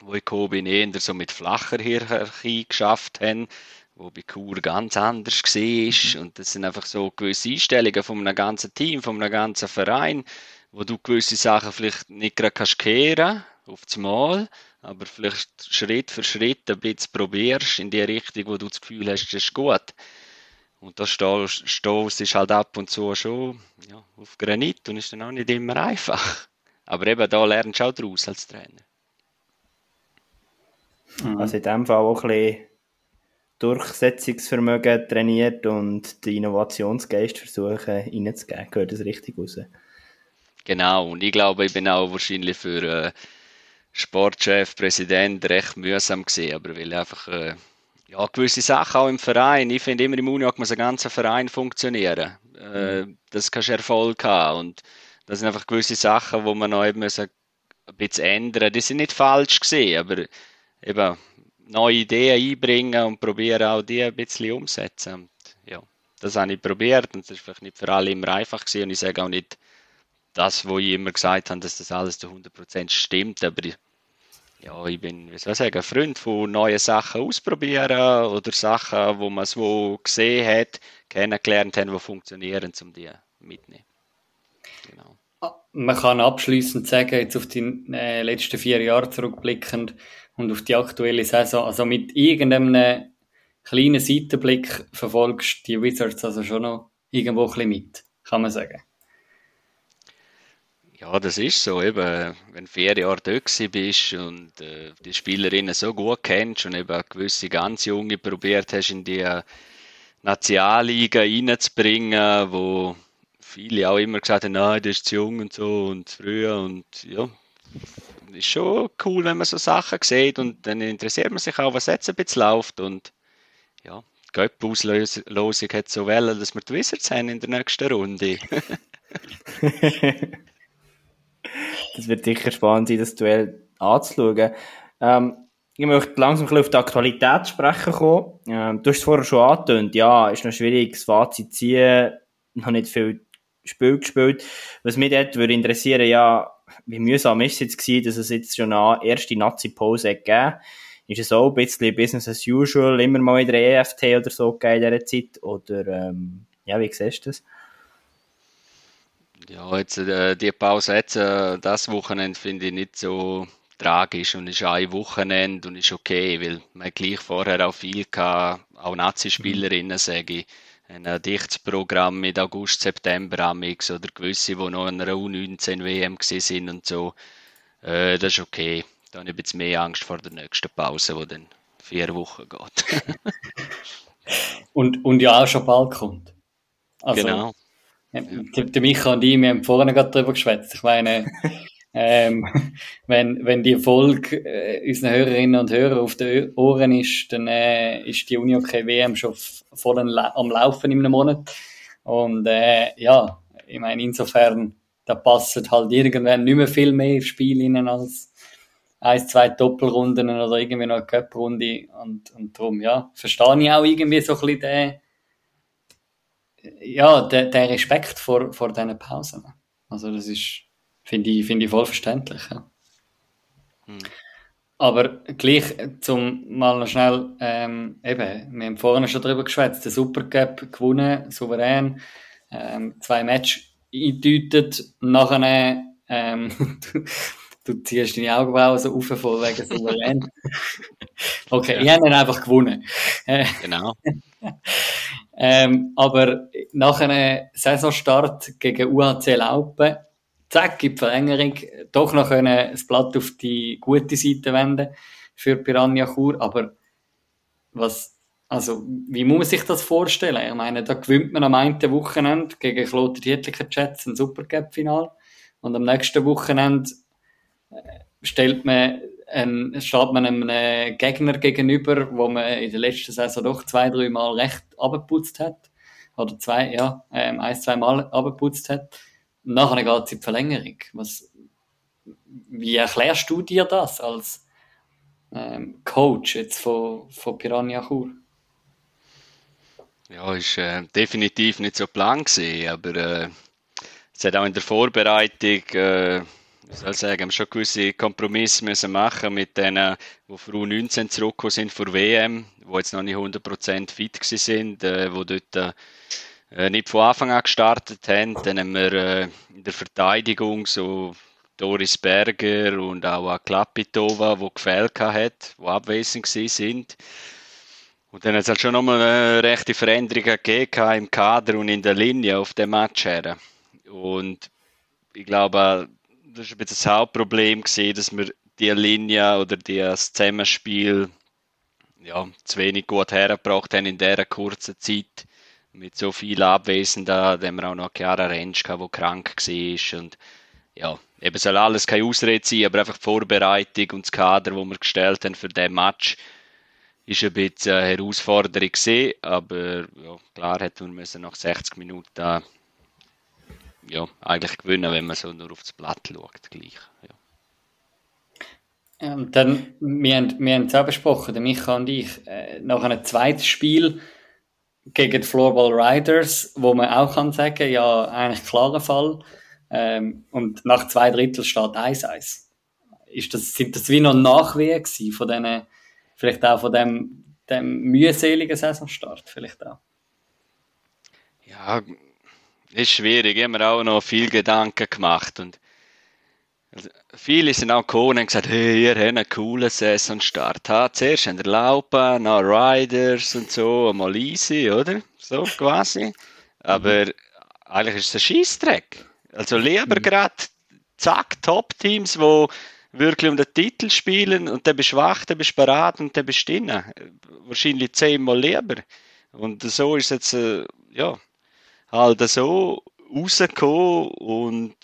wo ich gekommen bin, eher so mit flacher Hierarchie geschafft haben, wo bei Kur ganz anders war. Mhm. Und das sind einfach so gewisse Einstellungen von einem ganzen Team, von einem ganzen Verein, wo du gewisse Sachen vielleicht nicht gerade kannst kehren auf das Mal, aber vielleicht Schritt für Schritt ein bisschen probierst in die Richtung, wo du das Gefühl hast, das ist gut. Und das Stoß ist halt ab und zu schon ja, auf Granit und ist dann auch nicht immer einfach. Aber eben da lernst du auch daraus als Trainer. Mhm. Also in dem Fall auch ein bisschen Durchsetzungsvermögen trainiert und den Innovationsgeist versuchen reinzugeben. Gehört das richtig raus? Genau, und ich glaube, ich bin auch wahrscheinlich für äh, Sportchef, Präsident recht mühsam gesehen, aber weil einfach äh, ja, gewisse Sachen auch im Verein, ich finde immer im Unihockey muss ein ganzer Verein funktionieren. Äh, mhm. das kannst du Erfolg haben und das sind einfach gewisse Sachen, wo man noch eben müssen ein bisschen ändern. Die sind nicht falsch gesehen, aber eben neue Ideen einbringen und probieren auch die ein bisschen umsetzen. Und, ja, das habe ich probiert und das ist vielleicht nicht für alle immer einfach gewesen und ich sage auch nicht, das, wo ich immer gesagt habe, dass das alles zu 100% stimmt, aber ich, ja, ich bin, wie soll ich sagen, ein Freund von neuen Sachen ausprobieren oder Sachen, wo man so gesehen hat, kennengelernt haben, die funktionieren, um die mitzunehmen. Genau. Man kann abschließend sagen, jetzt auf die äh, letzten vier Jahre zurückblickend und auf die aktuelle Saison, also mit irgendeinem kleinen Seitenblick verfolgst du die Wizards also schon noch irgendwo ein bisschen mit, kann man sagen. Ja, das ist so. Eben, wenn du vier Jahre dort bist und äh, die Spielerinnen so gut kennst und eben gewisse ganz Junge probiert hast, in die Nationalliga reinzubringen, wo viele auch immer gesagt haben, nein, das ist zu jung und so und zu früh und ja, ist schon cool, wenn man so Sachen sieht und dann interessiert man sich auch, was jetzt ein bisschen läuft und ja, die Göpp-Auslosung hat so wollen, dass wir die Wizards haben in der nächsten Runde. das wird sicher spannend sein, das Duell anzuschauen. Ähm, ich möchte langsam ein bisschen auf die Aktualität sprechen kommen. Ähm, du hast es vorher schon angetönt, ja, ist noch schwierig, das Fazit ziehen, noch nicht viel Spiel gespielt. Was mich dort würde interessieren, ja, wie mühsam ist es jetzt gewesen, dass es jetzt schon eine erste Nazi-Pause gegeben Ist es auch ein bisschen Business as usual, immer mal in der EFT oder so gegeben in dieser Zeit? Oder, ähm, ja, wie siehst du das? Ja, jetzt äh, die Pause jetzt, äh, das Wochenende finde ich nicht so tragisch und ist ein Wochenende und ist okay, weil man gleich vorher auch viel gehabt, auch Nazi-Spielerinnen, mhm. sage ich. Ein dichtes Programm mit August, September amix oder gewisse, die noch in einer U19 WM sind und so. Äh, das ist okay. Da habe ich bisschen mehr Angst vor der nächsten Pause, die dann vier Wochen geht. und, und ja auch schon bald kommt. Also, genau. Ja. Der, Micha und ich, wir haben vorhin gerade darüber geschwätzt. Ich meine, ähm, wenn, wenn die Folge äh, unseren Hörerinnen und Hörern auf den Ohren ist, dann äh, ist die Uni-OK WM schon voll am Laufen in einem Monat. Und äh, ja, ich meine, insofern da passen halt irgendwann nicht mehr viel mehr ins Spiel rein als ein, zwei Doppelrunden oder irgendwie noch eine Cup-Runde. Und, und darum, ja, verstehe ich auch irgendwie so ein bisschen den, ja, den, den Respekt vor, vor diesen Pausen. Also das ist, finde ich, finde ich voll verständlich. Ja. Hm. Aber gleich zum mal noch schnell, ähm, eben, wir haben vorhin schon darüber geschwätzt, der Supercup gewonnen, souverän, ähm, zwei Matches eingedeutet, nachher, ähm, du, du, ziehst deine Augenbrauen so auf von wegen souverän. okay, ja. ich habe ihn einfach gewonnen. genau. ähm, aber nach einem Saisonstart gegen UHC Laupen zack, gibt Verlängerung, doch noch können das Blatt auf die gute Seite wenden für Piranha Chur, aber was, also, wie muss man sich das vorstellen? Ich meine, da gewinnt man am einen Wochenende gegen Kloter Dietliker Jets ein Supercup-Final und am nächsten Wochenende äh, stellt man ein, steht man einem Gegner gegenüber, wo man in der letzten Saison doch zwei, drei Mal recht abgeputzt hat. Oder zwei, ja, ähm, ein, zwei Mal abgeputzt hat nachher geht es in die Verlängerung. Was, wie erklärst du dir das als ähm, Coach jetzt von, von Piranha Chur? Ja, ist äh, definitiv nicht so plan gewesen, aber äh, es hat auch in der Vorbereitung, äh, ich soll sagen, haben schon gewisse Kompromisse müssen machen mit denen, die vor U19 zurückgekommen sind vor WM, die jetzt noch nicht 100% fit sind, äh, wo dort äh, äh, nicht von Anfang an gestartet haben. Dann haben wir äh, in der Verteidigung so Doris Berger und auch Klapitova, die gefällt hat, die abwesend sind. Und dann hat es halt schon nochmal eine rechte Veränderung gegeben im Kader und in der Linie auf dem Match her. Und ich glaube, das war das Hauptproblem, gewesen, dass wir die Linie oder das Zusammenspiel ja, zu wenig gut hergebracht haben in dieser kurzen Zeit. Mit so vielen Abwesenden, haben wir auch noch Chiara Rentsch der krank war. Und ja, eben soll alles keine Ausrede sein, aber einfach die Vorbereitung und das Kader, das wir gestellt haben für diesen Match, ist ein bisschen eine Herausforderung gewesen, aber ja, klar hätte man müssen nach 60 Minuten ja, eigentlich gewinnen, wenn man so nur auf das Blatt schaut, gleich, ja. Und dann, wir haben, wir haben es auch besprochen, der Micha und ich, äh, nach einem zweiten Spiel gegen die Floorball Riders, wo man auch kann sagen, ja, eigentlich klarer Fall. Ähm, und nach zwei Drittel steht 1-1. Ist das, sind das wie noch Nachwehen von denen, vielleicht auch von dem, dem mühseligen Saisonstart, vielleicht auch? Ja, ist schwierig. Ich habe mir auch noch viel Gedanken gemacht und viele sind auch gekommen und gesagt, hey, ihr habt einen coolen Saisonstart. Ha, zuerst haben der Laupa, noch Riders und so, mal easy, oder? So quasi. Aber mhm. eigentlich ist es ein Scheissdreck. Also lieber mhm. gerade, zack, Top-Teams, die wirklich um den Titel spielen und dann bist du wach, dann bist du bereit und dann bist du drin. Wahrscheinlich zehnmal lieber. Und so ist es jetzt, äh, ja, halt so rausgekommen und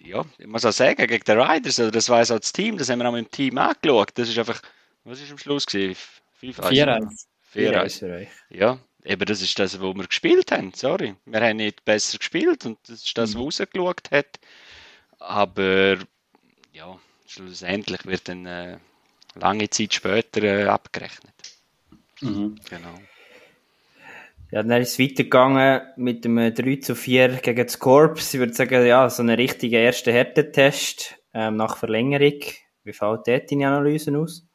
ja, ich muss auch sagen, gegen die Riders, oder das weiß auch das Team, das haben wir auch im Team angeschaut. Das ist einfach, was ist am Schluss gewesen? 4-1. 4-1. Ja, eben das ist das, wo wir gespielt haben. Sorry, wir haben nicht besser gespielt und das ist das, mhm. was rausgeschaut hat. Aber ja, schlussendlich wird dann äh, lange Zeit später äh, abgerechnet. Mhm. Genau. Ja, dann ist es weitergegangen mit dem 3 zu 4 gegen das Corps. Ich würde sagen, ja, so ein richtiger erster Härtetest ähm, nach Verlängerung. Wie fällt dort deine Analysen aus?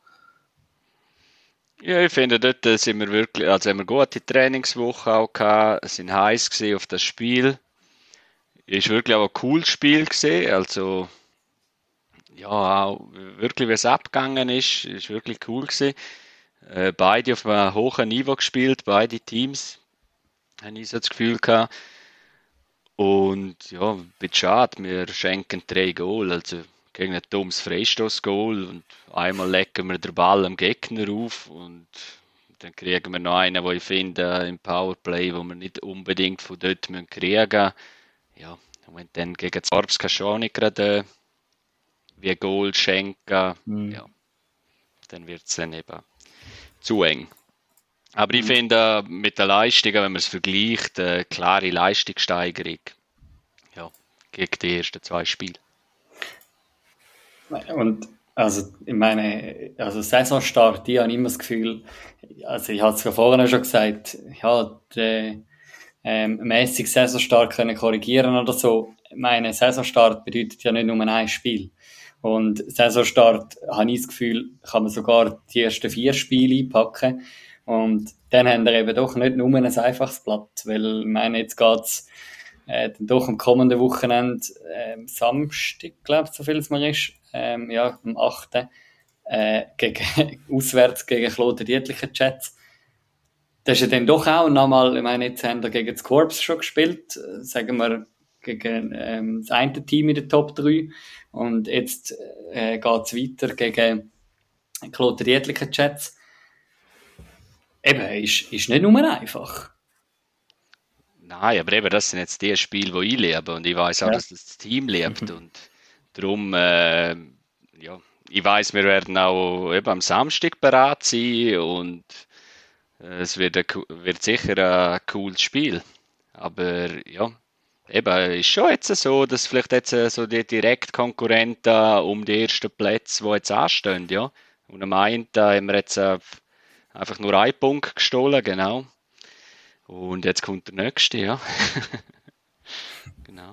Ja, ich finde, dort sind wir wirklich, also haben wir gute Trainingswoche auch gehabt, sind heiß auf das Spiel. Ist wirklich auch ein cooles Spiel gesehen, also ja, auch wirklich, wie es abgegangen ist, ist wirklich cool gesehen. Äh, beide auf einem hohen Niveau gespielt, beide Teams habe ich so das Gefühl gehabt. Und ja, ein bisschen schade, wir schenken drei Goal, also gegen ein dummes Freistoß-Goal und einmal lecken wir den Ball am Gegner auf und dann kriegen wir noch einen, wo ich finde, im Powerplay, wo wir nicht unbedingt von dort kriegen müssen. Ja, und dann gegen das Orbs kannst du auch nicht gerade äh, wie Goal schenken. Mhm. Ja, dann wird es dann eben zu eng. Aber ich mhm. finde, mit der Leistung, wenn man es vergleicht, eine klare Leistungssteigerung. Ja, gegen die ersten zwei Spiele. Und also ich meine, also Saisonstart, ich habe immer das Gefühl, also ich habe es ja vorhin schon gesagt, ja, der ähm, mäßig Saisonstart können korrigieren oder so. Ich meine, Saisonstart bedeutet ja nicht nur ein Spiel. Und Saisonstart, habe ich das Gefühl, kann man sogar die ersten vier Spiele einpacken. Und dann haben wir eben doch nicht nur ein einfaches Blatt, weil ich meine, jetzt geht's äh, dann doch am kommenden Wochenende, äh, Samstag, glaube ich, so viel es mir ist, ähm, ja, am 8. Äh, gegen, auswärts gegen Claude Dietlicher Jets. Das ist ja dann doch auch nochmal, ich meine, jetzt haben wir gegen das Corps schon gespielt, äh, sagen wir, gegen ähm, das eine Team in der Top 3 und jetzt äh, geht es weiter gegen Claude Dietlicher Jets. Eben, ist, ist nicht nur einfach. Nein, aber eben, das sind jetzt die Spiele, die ich lebe und ich weiß auch, ja. dass das Team lebt mhm. und darum, äh, ja, ich weiß, wir werden auch eben am Samstag bereit sein und äh, es wird, ein, wird sicher ein cooles Spiel. Aber ja, eben, ist schon jetzt so, dass vielleicht jetzt äh, so die Direktkonkurrenten um die ersten Plätze, die jetzt anstehen, ja. Und am einen haben wir jetzt äh, einfach nur einen Punkt gestohlen, genau. Und jetzt kommt der nächste, ja. genau.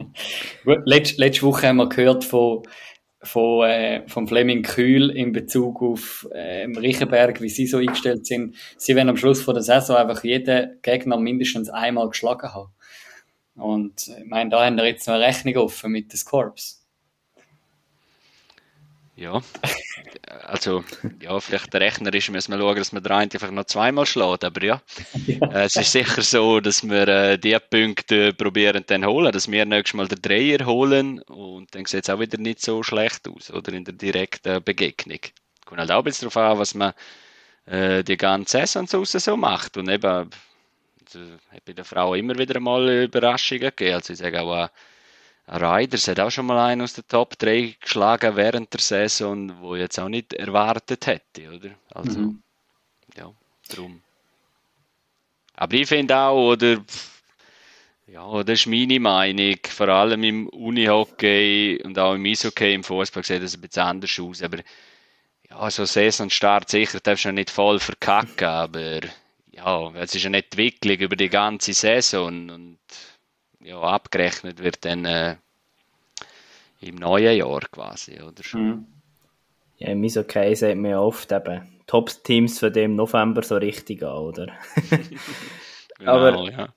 Letz, letzte Woche haben wir gehört von, von, äh, von Fleming Kühl in Bezug auf äh, Riechenberg, wie sie so eingestellt sind. Sie werden am Schluss von der Saison einfach jeden Gegner mindestens einmal geschlagen haben. Und ich meine, da haben wir jetzt noch eine Rechnung offen mit den Corps. Ja, also, ja, vielleicht der Rechner ist, müssen wir schauen, dass wir den einen einfach noch zweimal schlägt, aber ja, ja. Äh, es ist sicher so, dass wir äh, die Punkte probieren dann holen, dass wir nächstes Mal den Dreier holen und dann sieht es auch wieder nicht so schlecht aus, oder in der direkten Begegnung. Kommt halt auch ein bisschen darauf an, was man äh, die ganze Saison so, so macht und eben, also, bei der Frau immer wieder mal Überraschungen gegeben, also ich sage auch, Riders hat auch schon mal einen aus der Top 3 geschlagen während der Saison, wo ich jetzt auch nicht erwartet hätte, oder? Also, mhm. ja, drum. Aber ich finde auch, oder, ja, das ist meine Meinung, vor allem im Unihockey und auch im Eishockey, im Fußball sieht das ein bisschen anders aus, aber ja, so Saisonstart sicher darfst du nicht voll verkacken, aber ja, es ist eine Entwicklung über die ganze Saison und ja, abgerechnet wird dann äh, im neuen Jahr quasi, oder? Mhm. Ja, im Eishockey sagt man ja oft eben Top-Teams von dem November so richtig an, oder? genau, Aber ja.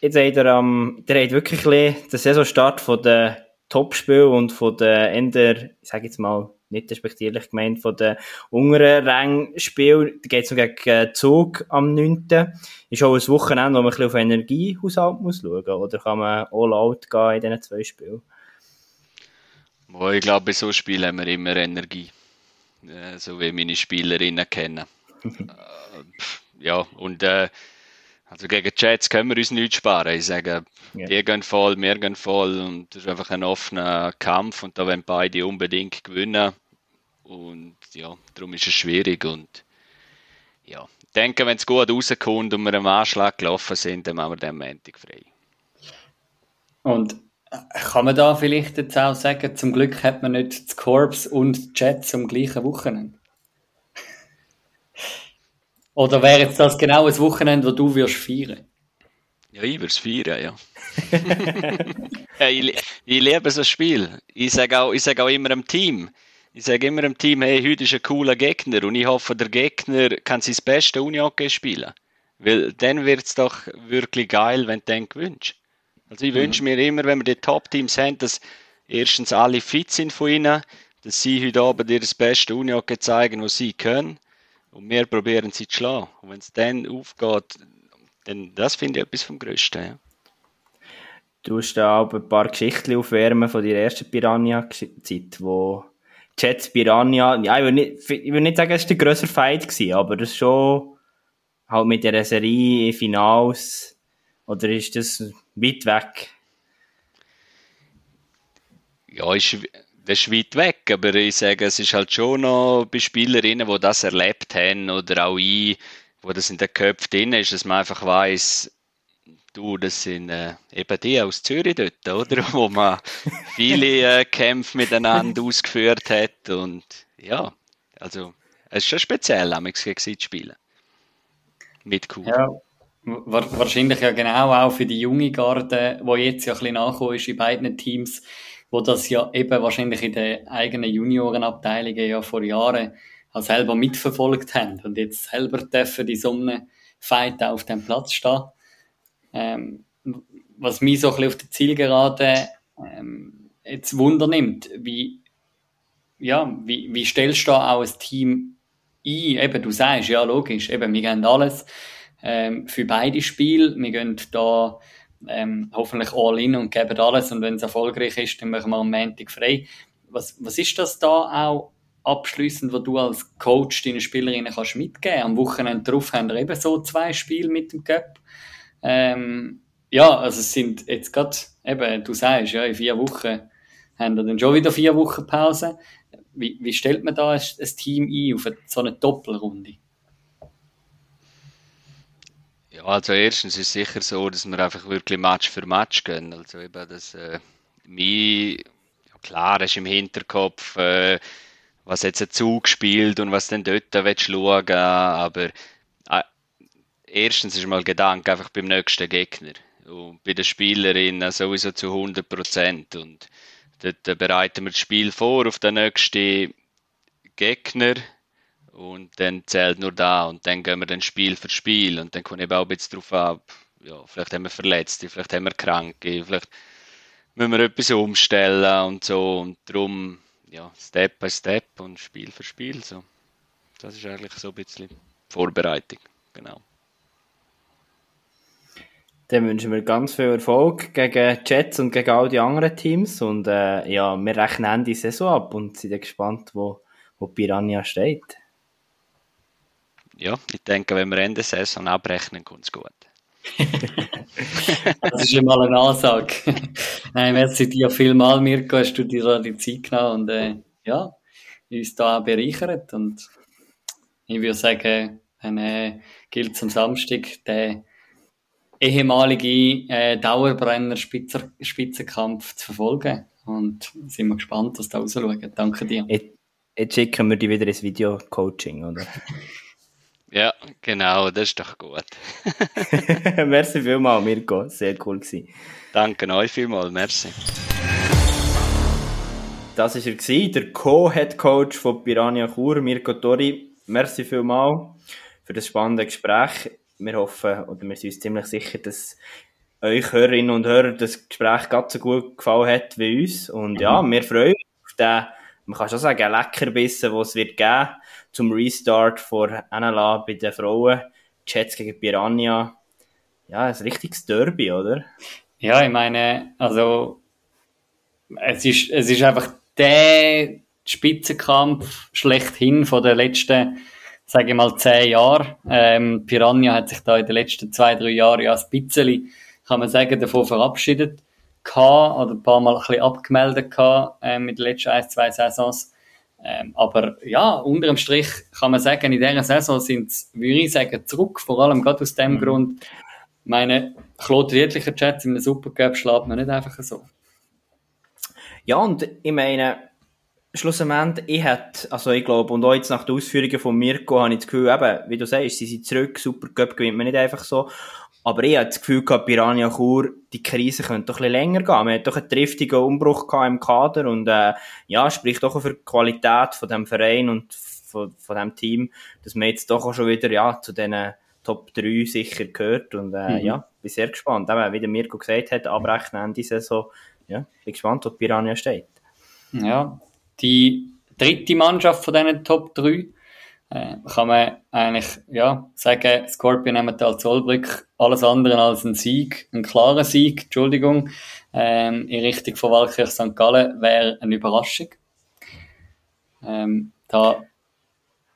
jetzt habt ihr, um, ihr habt wirklich den Saisonstart von den Topspielen und von den Ende, ich sage jetzt mal, nicht respektierlich gemeint, von den unteren Rangspielen. Da geht es gegen Zug am 9. Ist auch ein Wochenende, wo man ein bisschen auf Energiehaushalt muss schauen muss. Oder kann man all out gehen in diesen zwei Spielen? Ich glaube, bei so Spielen haben wir immer Energie. Äh, so wie meine Spielerinnen kennen. äh, ja, und äh, also gegen Jets können wir uns nichts sparen. Ich sage, ja. die gehen voll, wir gehen voll und das ist einfach ein offener Kampf und da wollen beide unbedingt gewinnen. Und ja, darum ist es schwierig. Und ja, ich denke, wenn es gut rauskommt und wir am Anschlag gelaufen sind, dann machen wir den Montag frei. Und kann man da vielleicht jetzt auch sagen, zum Glück hat man nicht das Corps und Jets am gleichen Wochenende? Oder wäre jetzt das genau ein Wochenende, wo du wirst feiern? Ja, ich würde es feiern, ja. ich, ich liebe so ein Spiel. Ich sage auch, sag auch immer dem Team, ich sage immer dem Team, hey, heute ist ein cooler Gegner und ich hoffe, der Gegner kann sein bestes Unihockey spielen. Weil dann wird es doch wirklich geil, wenn du den gewünscht. Also ich mhm. wünsche mir immer, wenn wir die Top-Teams haben, dass erstens alle fit sind von ihnen, dass sie heute Abend ihr das beste Unihockey zeigen, was sie können und wir probieren sie zu schlagen. Und wenn es dann aufgeht, dann das finde ich etwas vom Größten. Ja. Du hast da auch ein paar Geschichten aufwärmen von der ersten Piranha-Zeit, wo Jets Piranha, ja, ich würde nicht, nicht sagen, es war der grösser Fight, gewesen, aber das schon halt mit der Serie Finals, oder ist das weit weg? Ja, ist, das ist weit weg, aber ich sage, es ist halt schon noch bei Spielerinnen, die das erlebt haben, oder auch ich, wo das in den Köpfen drin ist, dass man einfach weiß, Du, das sind äh, eben die aus Zürich dort, oder? Wo man viele äh, Kämpfe miteinander ausgeführt hat. Und ja, also es ist schon speziell, amigs gegen sie zu spielen. Mit Kur. Ja, wahrscheinlich ja genau auch für die junge Garde, die jetzt ja ein bisschen nachgekommen ist in beiden Teams, wo das ja eben wahrscheinlich in den eigenen Juniorenabteilungen ja vor Jahren auch selber mitverfolgt haben und jetzt selber dürfen die Sonne Fight auf dem Platz stehen. Ähm, was mich so ein bisschen auf der Zielgerade ähm, jetzt Wunder nimmt, wie, ja, wie, wie stellst du da auch ein Team ein? Eben, du sagst, ja, logisch, eben, wir gehen alles ähm, für beide Spiele. Wir gehen da ähm, hoffentlich all in und geben alles und wenn es erfolgreich ist, dann machen wir am Montag frei. Was, was ist das da auch abschließend, was du als Coach deinen Spielerinnen kannst mitgeben? Am Wochenende drauf haben wir eben so zwei Spiele mit dem Cup. Ähm, ja, also es sind jetzt gerade, eben, du sagst, ja, in vier Wochen haben wir dann schon wieder vier Wochen Pause. Wie, wie stellt man da ein, ein Team ein auf eine, so eine Doppelrunde? Ja, also erstens ist es sicher so, dass wir einfach wirklich Match für Match gehen. Also eben, dass äh, mich, ja klar, ist im Hinterkopf, äh, was jetzt ein Zug spielt und was dann dort willst aber erstens ist mal Gedanke einfach beim nächsten Gegner. Und bei den Spielerinnen sowieso zu 100 Prozent. Und dort bereiten wir das Spiel vor auf den nächsten Gegner. Und dann zählt nur da. Und dann gehen wir dann Spiel für Spiel. Und dann kommt eben auch ein bisschen drauf ab, ja, vielleicht haben wir Verletzte, vielleicht haben wir Kranke, vielleicht müssen wir etwas umstellen und so. Und darum, ja, Step by Step und Spiel für Spiel, so. Das ist eigentlich so ein bisschen Vorbereitung, genau. Dann wünschen wir ganz viel Erfolg gegen Jets und gegen all die anderen Teams und äh, ja, wir rechnen die Saison ab und sind gespannt, wo, wo Piranha steht ja, ich denke, wenn wir Ende Saison abrechnen, kommt es gut. das ist immer eine Ansage. Nein, merci dir vielmal, Mirko, hast du dir die Zeit genommen und äh, ja, uns da auch bereichert. Und ich würde sagen, dann äh, gilt es am Samstag, der ehemalige äh, Dauerbrenner -Spitzer Spitzenkampf zu verfolgen. Und sind wir gespannt, was da rausschaut. Danke dir. Jetzt, jetzt schicken wir dich wieder ins Video-Coaching, oder? Ja, genau, das ist doch gut. merci vielmals, Mirko. Sehr cool gewesen. Danke euch vielmals, merci. Das war er, der Co-Head Coach von Piranha Chur, Mirko Tori. Merci vielmals für das spannende Gespräch. Wir hoffen, oder wir sind uns ziemlich sicher, dass euch Hörerinnen und Hörer das Gespräch ganz so gut gefallen hat wie uns. Und ja, wir freuen uns auf den, man kann schon sagen, Leckerbissen, den es wird geben zum Restart vor NLA bei den Frauen. Jets gegen Piranha. Ja, ein richtiges Derby, oder? Ja, ich meine, also es ist, es ist einfach der Spitzenkampf schlechthin von den letzten, sage ich mal, zehn Jahren. Ähm, Piranha hat sich da in den letzten zwei, drei Jahren ja ein bisschen, kann man sagen, davon verabschiedet gehabt, oder ein paar Mal ein bisschen abgemeldet gehabt, äh, mit den letzten ein, zwei Saisons. Ähm, aber ja, unterm Strich kann man sagen, in dieser Saison sind sie, würde ich sagen, zurück, vor allem gerade aus dem mhm. Grund. Meine, Claude Riedlicher Chat in einem Supercup schlägt man nicht einfach so. Ja, und ich meine, schlussendlich, ich hätte, also ich glaube, und auch jetzt nach den Ausführungen von Mirko habe ich das Gefühl, eben, wie du sagst, sie sind zurück, Supercup gewinnt man nicht einfach so. Aber ich habe das Gefühl gehabt, Piranha Chur, die Krise könnte doch ein bisschen länger gehen. Man hat doch einen triftigen Umbruch gehabt im Kader und, äh, ja, spricht doch auch für die Qualität von dem Verein und von, von dem Team, dass man jetzt doch auch schon wieder, ja, zu diesen Top 3 sicher gehört und, äh, mhm. ja, bin sehr gespannt. Eben, wie der Mirko gesagt hat, abrechnen Ende Saison, ja, bin gespannt, wo Piranha steht. Ja, die dritte Mannschaft von diesen Top 3 äh, kann man eigentlich ja, sagen, Scorpion Emmental Zollbrück alles andere als ein Sieg, ein klarer Sieg, Entschuldigung, ähm, in Richtung von Walkirch St. Gallen wäre eine Überraschung. Ähm, da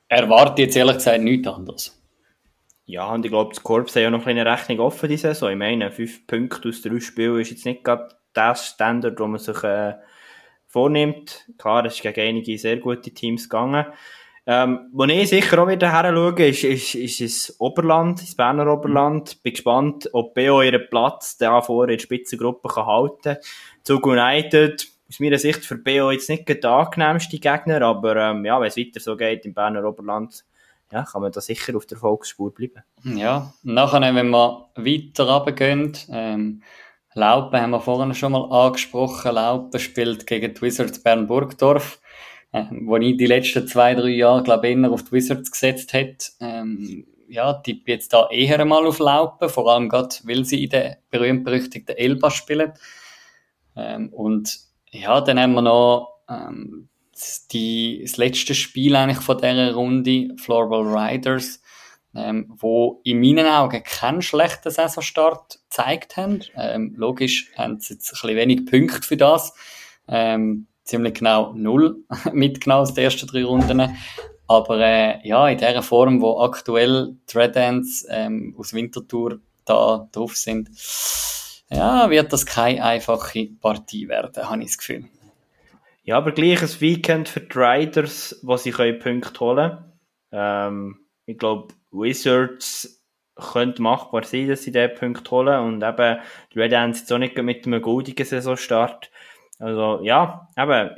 erwarte ich jetzt ehrlich gesagt nichts anderes. Ja, und ich glaube, das Korps hat ja noch eine Rechnung offen diese Saison. Ich meine, fünf Punkte aus drei Spielen ist jetzt nicht gerade das Standard, wo man sich äh, vornimmt. Klar, es ist gegen einige sehr gute Teams gegangen. Ähm, wo ich sicher auch wieder her schaue, ist, ist, ist das Oberland, das Berner Oberland. Bin gespannt, ob BO ihren Platz da vorne in der Spitzengruppe kann halten kann. Zug United, aus meiner Sicht für BO jetzt nicht der angenehmste Gegner, aber ähm, ja, wenn es weiter so geht im Berner Oberland, ja, kann man da sicher auf der Volksspur bleiben. Ja, nachher, wenn wir weiter runtergehen, ähm, Laupen haben wir vorhin schon mal angesprochen. Laupen spielt gegen die Wizards Bern-Burgdorf, äh, wo ich die letzten zwei, drei Jahre, glaube ich, eher auf die Wizards gesetzt hat. Ähm, ja, tippe jetzt da eher mal auf Laupen, vor allem gerade, weil sie in der berühmt-berüchtigten Elba spielen. Ähm, und ja, dann haben wir noch ähm, die, das letzte Spiel eigentlich von dieser Runde, Floorball Riders, ähm, wo in meinen Augen keinen schlechten Saisonstart gezeigt haben. Ähm, logisch haben sie jetzt ein bisschen wenig Punkte für das. Ähm, ziemlich genau null mitgenommen aus den ersten drei Runden. Aber äh, ja, in der Form, wo aktuell die Red Ends ähm, aus Winterthur da drauf sind, ja, wird das keine einfache Partie werden, habe ich das Gefühl. Ja, aber gleich ein Weekend für die Riders, wo sie Punkte holen können. Ähm, ich glaube, Wizards könnte machbar sein, dass sie diesen Punkt holen. Und eben, die Red Ends jetzt auch nicht mit einem goldigen Saisonstart. Also, ja, eben,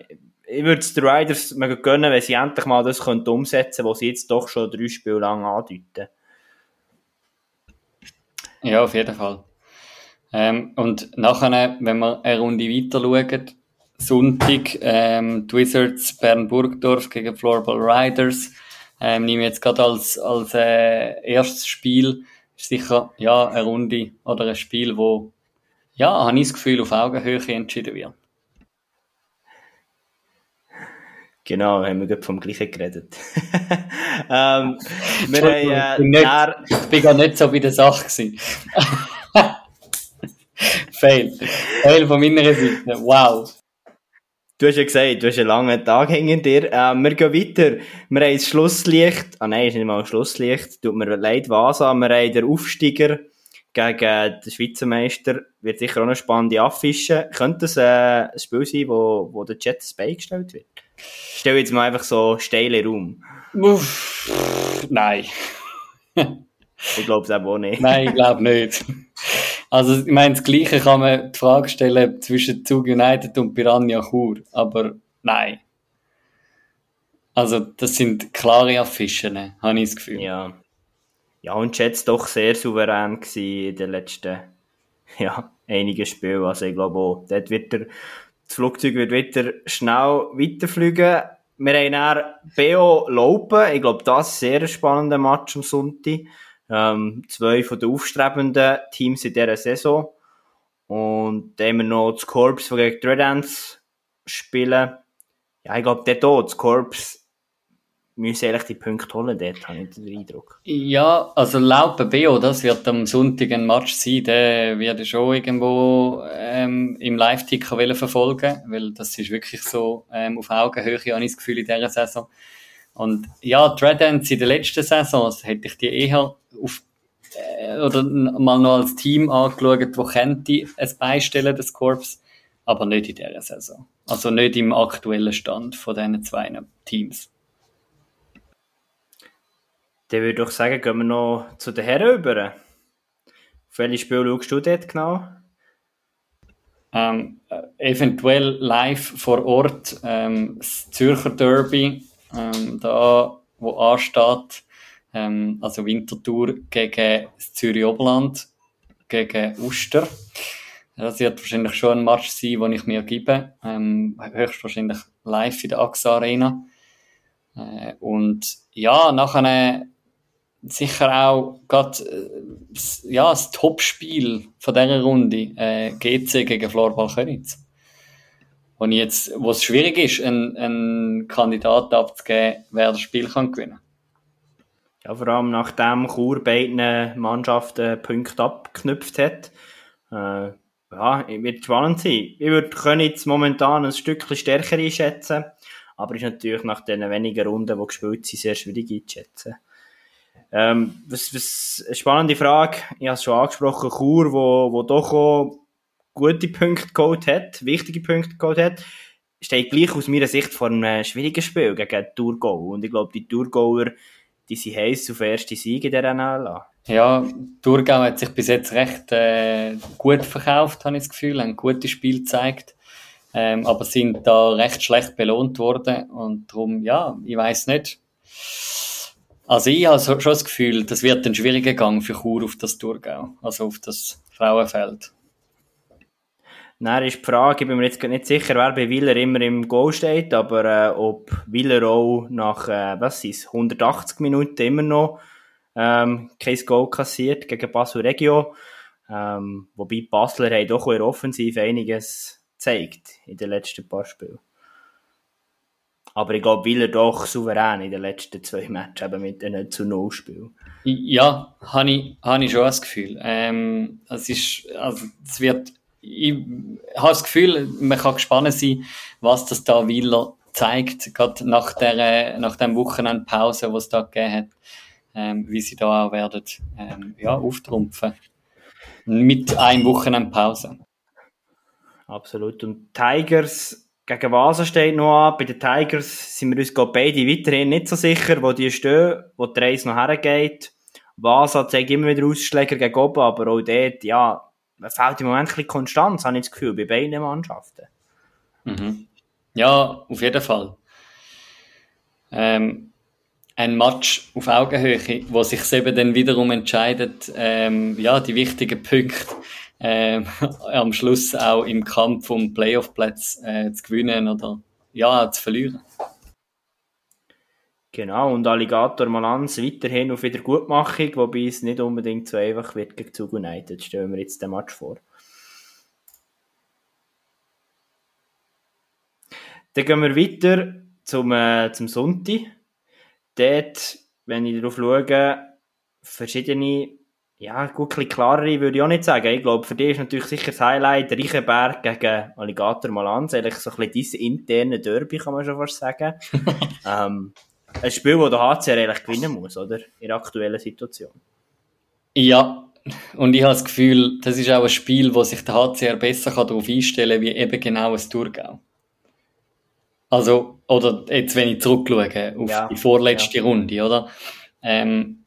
ich würde es den Riders gönnen, wenn sie endlich mal das können umsetzen können, was sie jetzt doch schon drei Spiele lang andeuten. Ja, auf jeden Fall. Ähm, und nachher, wenn wir eine Runde weiter schauen, Sonntag, ähm, die Wizards Bern-Burgdorf gegen Floorball Riders, ähm, nehme jetzt gerade als, als äh, erstes Spiel, ist sicher ja, eine Runde oder ein Spiel, wo, ja, habe ich das Gefühl, auf Augenhöhe entschieden wird. Genau, haben wir gerade vom Gleichen geredet. ähm, wir haben, äh, nicht, ich bin gar nicht so bei der Sache gewesen. Fail. Fail von meiner Seite. Wow. Du hast ja gesagt, du hast einen langen Tag hinter dir. Äh, wir gehen weiter. Wir haben das Schlusslicht. Ah nein, ist nicht mal ein Schlusslicht. Tut mir leid, Vasa. Wir haben den Aufsteiger gegen den Schweizer Meister. Wird sicher auch eine spannende Affische. Könnte es äh, ein Spiel sein, wo, wo der Jet beigestellt wird? Ich stelle jetzt mal einfach so steile Raum. Uff, nein. ich glaube es auch nicht. Nein, ich glaube nicht. Also, ich meine, das Gleiche kann man die Frage stellen zwischen Zug United und Piranha Chur, aber nein. Also, das sind klare Affischen, habe ich das Gefühl. Ja. Ja, und Jets doch sehr souverän in den letzten, ja, einigen Spielen. Also, ich glaube auch, dort wird der, das Flugzeug wird wieder schnell weiterfliegen. Wir haben dann BO Laupen. Ich glaube, das ist ein sehr spannender Match am Sonntag. Ähm, zwei von den aufstrebenden Teams in dieser Saison. Und dann haben wir noch das Corps, das gegen Ants spielen. Ja, ich glaube, dort auch, das Corps müssen eigentlich die Punkte holen, dort habe ich den Eindruck. Ja, also laut BO, das wird am Sonntag ein Match sein, der werde ich schon irgendwo ähm, im Live-Ticker verfolgen, weil das ist wirklich so ähm, auf Augenhöhe, habe ich das Gefühl, in dieser Saison. Und ja, Ants in der letzten Saison hätte ich die eher auf, äh, oder mal noch als Team angeschaut, wo könnte es beistellen, das Korps, aber nicht in dieser Saison. Also nicht im aktuellen Stand von diesen zwei Teams. Dann würde ich sagen, gehen wir noch zu den Herren über. Auf welche Spiel schaust du dort genau? Ähm, äh, eventuell live vor Ort ähm, das Zürcher Derby, ähm, da wo ansteht, ähm, also Winterthur gegen Zürich Oberland, gegen Uster. Das wird wahrscheinlich schon ein Match sein, den ich mir gebe. Ähm, höchstwahrscheinlich live in der AXA Arena. Äh, und ja, nachher sicher auch gerade äh, ja, das Topspiel von dieser Runde, äh, GC gegen Florbal Königs. Und jetzt, wo es schwierig ist, einen, einen Kandidaten abzugeben, wer das Spiel kann gewinnen kann. Ja, vor allem nachdem Chur beiden Mannschaften Punkte abgeknüpft hat. Äh, ja, wird spannend sein. Ich würde jetzt momentan ein Stückchen stärker einschätzen, aber ist natürlich nach den wenigen Runden, die gespielt sind, sehr schwierig einzuschätzen. Ähm, was, was, eine spannende Frage, ich habe es schon angesprochen, Chur, wo, wo doch auch gute Punkte geholt hat, wichtige Punkte geholt hat. steht gleich aus meiner Sicht vor einem schwierigen Spiel gegen Thurgau. Und ich glaube, die Thurgauer, die sind heiß auf erste Siege in der NLA. Ja, Thurgau hat sich bis jetzt recht äh, gut verkauft, habe ich das Gefühl, haben ein gutes Spiel gezeigt, ähm, aber sind da recht schlecht belohnt worden und darum, ja, ich weiß nicht. Also ich habe schon das Gefühl, das wird ein schwieriger Gang für Chur auf das Thurgau, also auf das Frauenfeld. Dann ist die Frage, ich bin mir jetzt nicht sicher, wer bei Willer immer im Goal steht, aber äh, ob Willer auch nach, äh, was ist 180 Minuten immer noch ähm, kein Goal kassiert gegen Basel Regio. Ähm, wobei Basler haben doch in der Offensive einiges gezeigt in den letzten paar Spielen. Aber ich glaube, Willer doch souverän in den letzten zwei Matches eben mit einem zu Null Spiel. Ja, habe ich, hab ich schon das Gefühl. Ähm, es ist, also, es wird, ich habe das Gefühl, man kann gespannt sein, was das da Willer zeigt, gerade nach der, nach dem Wochenende Pause, was da gegeben hat ähm, wie sie da auch werden ähm, ja, auftrumpfen. Mit einem Wochenende Pause. Absolut. Und Tigers gegen Vasa steht noch an. Bei den Tigers sind wir uns beide weiterhin nicht so sicher, wo die stehen, wo die Reise noch hergeht. Vasa zeigt immer wieder Ausschläge gegen oben, aber auch dort, ja, fehlt im Moment ein bisschen Konstanz, habe ich das Gefühl, bei beiden Mannschaften. Mhm. Ja, auf jeden Fall. Ähm, ein Match auf Augenhöhe, wo sich eben dann wiederum entscheidet, ähm, ja, die wichtigen Punkte ähm, am Schluss auch im Kampf um Playoff-Platz äh, zu gewinnen oder ja, zu verlieren. Genau, und Alligator Malanz weiterhin auf Wiedergutmachung, wobei es nicht unbedingt so einfach wird gegen Zug United. Stellen wir jetzt den Match vor. Dann gehen wir weiter zum, äh, zum Sonntag dort, wenn ich darauf schaue, verschiedene, ja, gut, ein klarere würde ich auch nicht sagen. Ich glaube, für dich ist natürlich sicher das Highlight Reichenberg gegen Alligator Malanz, eigentlich so ein bisschen dein interne Derby, kann man schon fast sagen. ähm, ein Spiel, das der HCR eigentlich gewinnen muss, oder? In der aktuellen Situation. Ja, und ich habe das Gefühl, das ist auch ein Spiel, wo sich der HCR besser darauf einstellen kann, wie eben genau ein Thurgau. Also, oder jetzt, wenn ich zurückschaue auf ja, die vorletzte ja. Runde, oder? Ähm,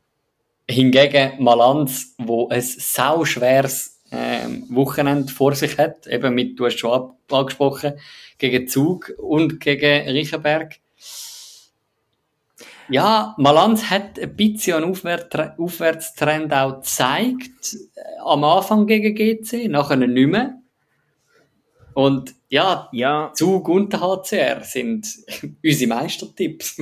hingegen Malanz, wo ein sau schweres ähm, Wochenende vor sich hat, eben mit, du hast schon angesprochen, gegen Zug und gegen Riechenberg. Ja, Malanz hat ein bisschen einen Aufwärtstrend auch gezeigt, äh, am Anfang gegen GC, nachher nicht mehr. Und ja, ja. Zug und HCR sind unsere Meistertipps.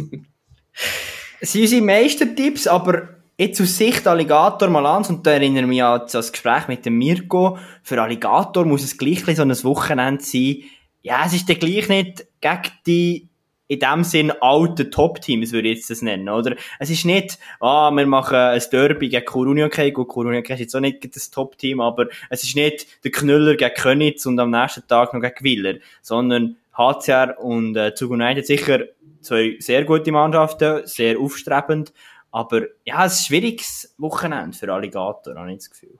Es sind unsere Meistertipps, aber jetzt aus Sicht Alligator Malans, und da erinnere ich mich an das Gespräch mit dem Mirko, für Alligator muss es gleich so ein Wochenende sein. Ja, es ist dann gleich nicht gegen die in dem Sinn alte Top-Teams, würde ich jetzt das nennen, oder? Es ist nicht, ah, wir machen ein Derby gegen Corunia okay, gut, Corunia ist jetzt auch nicht das Top-Team, aber es ist nicht der Knüller gegen Könitz und am nächsten Tag noch gegen Willer, sondern HCR und äh, Zug United sicher zwei sehr gute Mannschaften, sehr aufstrebend, aber ja, es ist ein schwieriges Wochenende für Alligator, habe ich das Gefühl.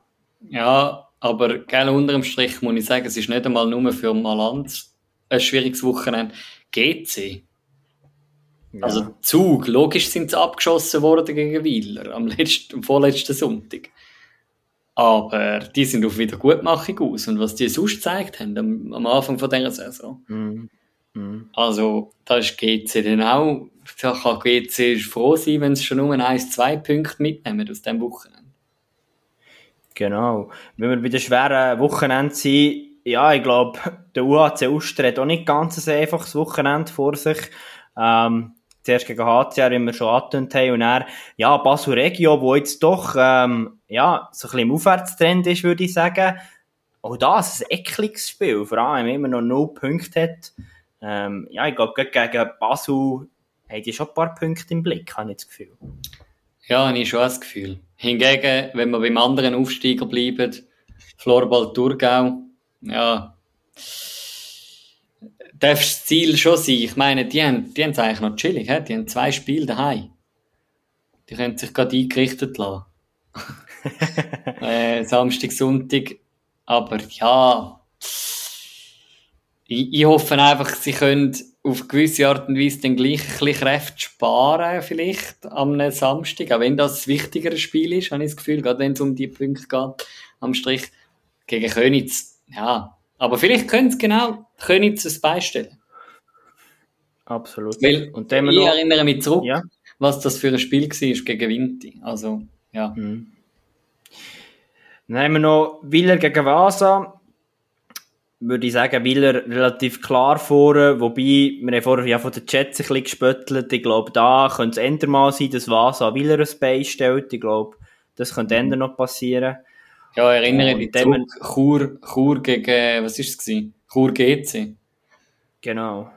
Ja, aber gerne unter dem Strich muss ich sagen, es ist nicht einmal nur für Malanz ein schwieriges Wochenende. GC ja. Also Zug, logisch sind sie abgeschossen worden gegen Wieler am, letzten, am vorletzten Sonntag. Aber die sind auf Wiedergutmachung aus. Und was die sonst gezeigt haben am, am Anfang von dieser Saison. Mhm. Mhm. Also, da ist GC dann auch, da kann GC froh sein, wenn sie schon nur ein, zwei Punkte mitnehmen aus diesem Wochenende. Genau. Wenn wir bei den schweren Wochenende sind, ja, ich glaube, der UAC Uster hat auch nicht ganz ein einfaches Wochenende vor sich. Ähm, zuerst gegen HCR, wie wir schon angetönt haben, und dann, ja, Basel Regio, wo jetzt doch, ähm, ja, so ein bisschen im Aufwärtstrend ist, würde ich sagen. Auch das, ein ekliges Spiel, vor allem, wenn man noch null Punkte hat. Ähm, ja, ich glaube, gegen Basel haben die schon ein paar Punkte im Blick, habe ich das Gefühl. Ja, habe ich schon das Gefühl. Hingegen, wenn wir beim anderen Aufsteiger bleiben, Florbal Thurgau, ja, darf das Ziel schon sein. Ich meine, die haben, die haben es eigentlich noch chillig, he? die haben zwei Spiele daheim. Die können sich gerade eingerichtet lassen. äh, Samstag, Sonntag. Aber ja, ich, ich hoffe einfach, sie können auf gewisse Art und Weise dann gleich ein bisschen Kräfte sparen, vielleicht am Samstag, auch wenn das das wichtigere Spiel ist, habe ich das Gefühl, gerade wenn es um die Punkte geht, am Strich gegen Könitz. Ja, aber vielleicht können sie genau Könitz es beistellen. Absolut. Weil und ich noch... erinnere mich zurück, ja? was das für ein Spiel war gegen Vinti. Also, ja. Mhm. Dann haben wir noch Willer gegen Vasa würde ich sagen, Willer relativ klar vor, wobei, wir haben vorher ja von den Jets ein bisschen gespöttelt, ich glaube, da könnte es eher mal sein, dass Vasa Willer ein Bein stellt, ich glaube, das könnte eher noch passieren. Ja, erinnere mich zurück, Chur, Chur gegen, was ist es Chur GC. Genau.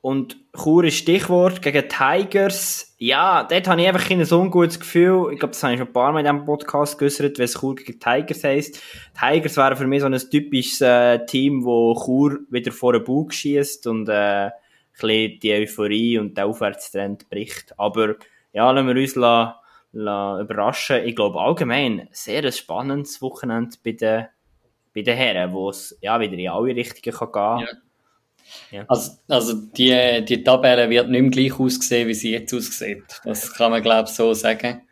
Und Chur ist Stichwort gegen Tigers. Ja, dort habe ich einfach ein ungutes Gefühl. Ich glaube, das habe ich schon ein paar Mal in diesem Podcast geäußert, wenn es Chur gegen Tigers heisst. Tigers wären für mich so ein typisches äh, Team, wo Chur wieder vor den Bug schießt und äh, ein bisschen die Euphorie und der Aufwärtstrend bricht. Aber ja, lassen wir uns la, la überraschen. Ich glaube allgemein sehr ein spannendes Wochenende bei den, bei den Herren, wo es ja, wieder in alle Richtungen kann gehen kann. Ja. Ja. Also, also die, die Tabelle wird nicht mehr gleich aussehen, wie sie jetzt aussieht. Das kann man, glaube ich, so sagen.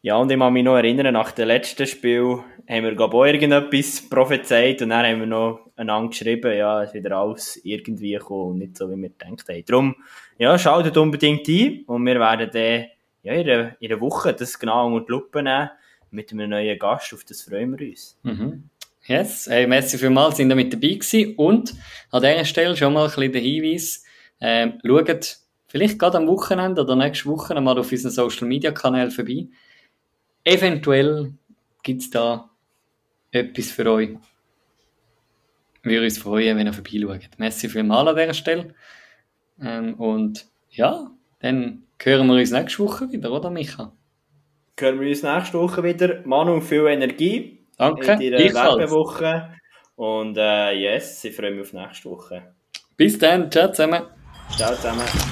Ja, und ich kann mich noch erinnern, nach dem letzten Spiel haben wir, glaube ich, auch irgendetwas prophezeit und dann haben wir noch einander geschrieben, ja, es ist wieder alles irgendwie gekommen und nicht so, wie wir gedacht haben. Darum, ja, schaltet unbedingt ein und wir werden dann ja, in, einer, in einer Woche das genau unter die Lupe nehmen mit einem neuen Gast, auf das freuen wir uns. Mhm. Yes, hey, merci vielmals, sind ihr mit dabei gewesen. Und an dieser Stelle schon mal ein bisschen der Hinweis, ähm, schaut vielleicht gerade am Wochenende oder nächste Woche mal auf unseren Social Media Kanal vorbei. Eventuell gibt es da etwas für euch. Wir würden uns freuen, wenn ihr vorbeischaut. Merci vielmals an dieser Stelle. Ähm, und ja, dann hören wir uns nächste Woche wieder, oder Micha? Hören wir uns nächste Woche wieder. Manu, viel Energie. Danke. In deiner Werbewoche. Und äh, yes, ich freue mich auf nächste Woche. Bis dann. Ciao zusammen. Ciao zusammen.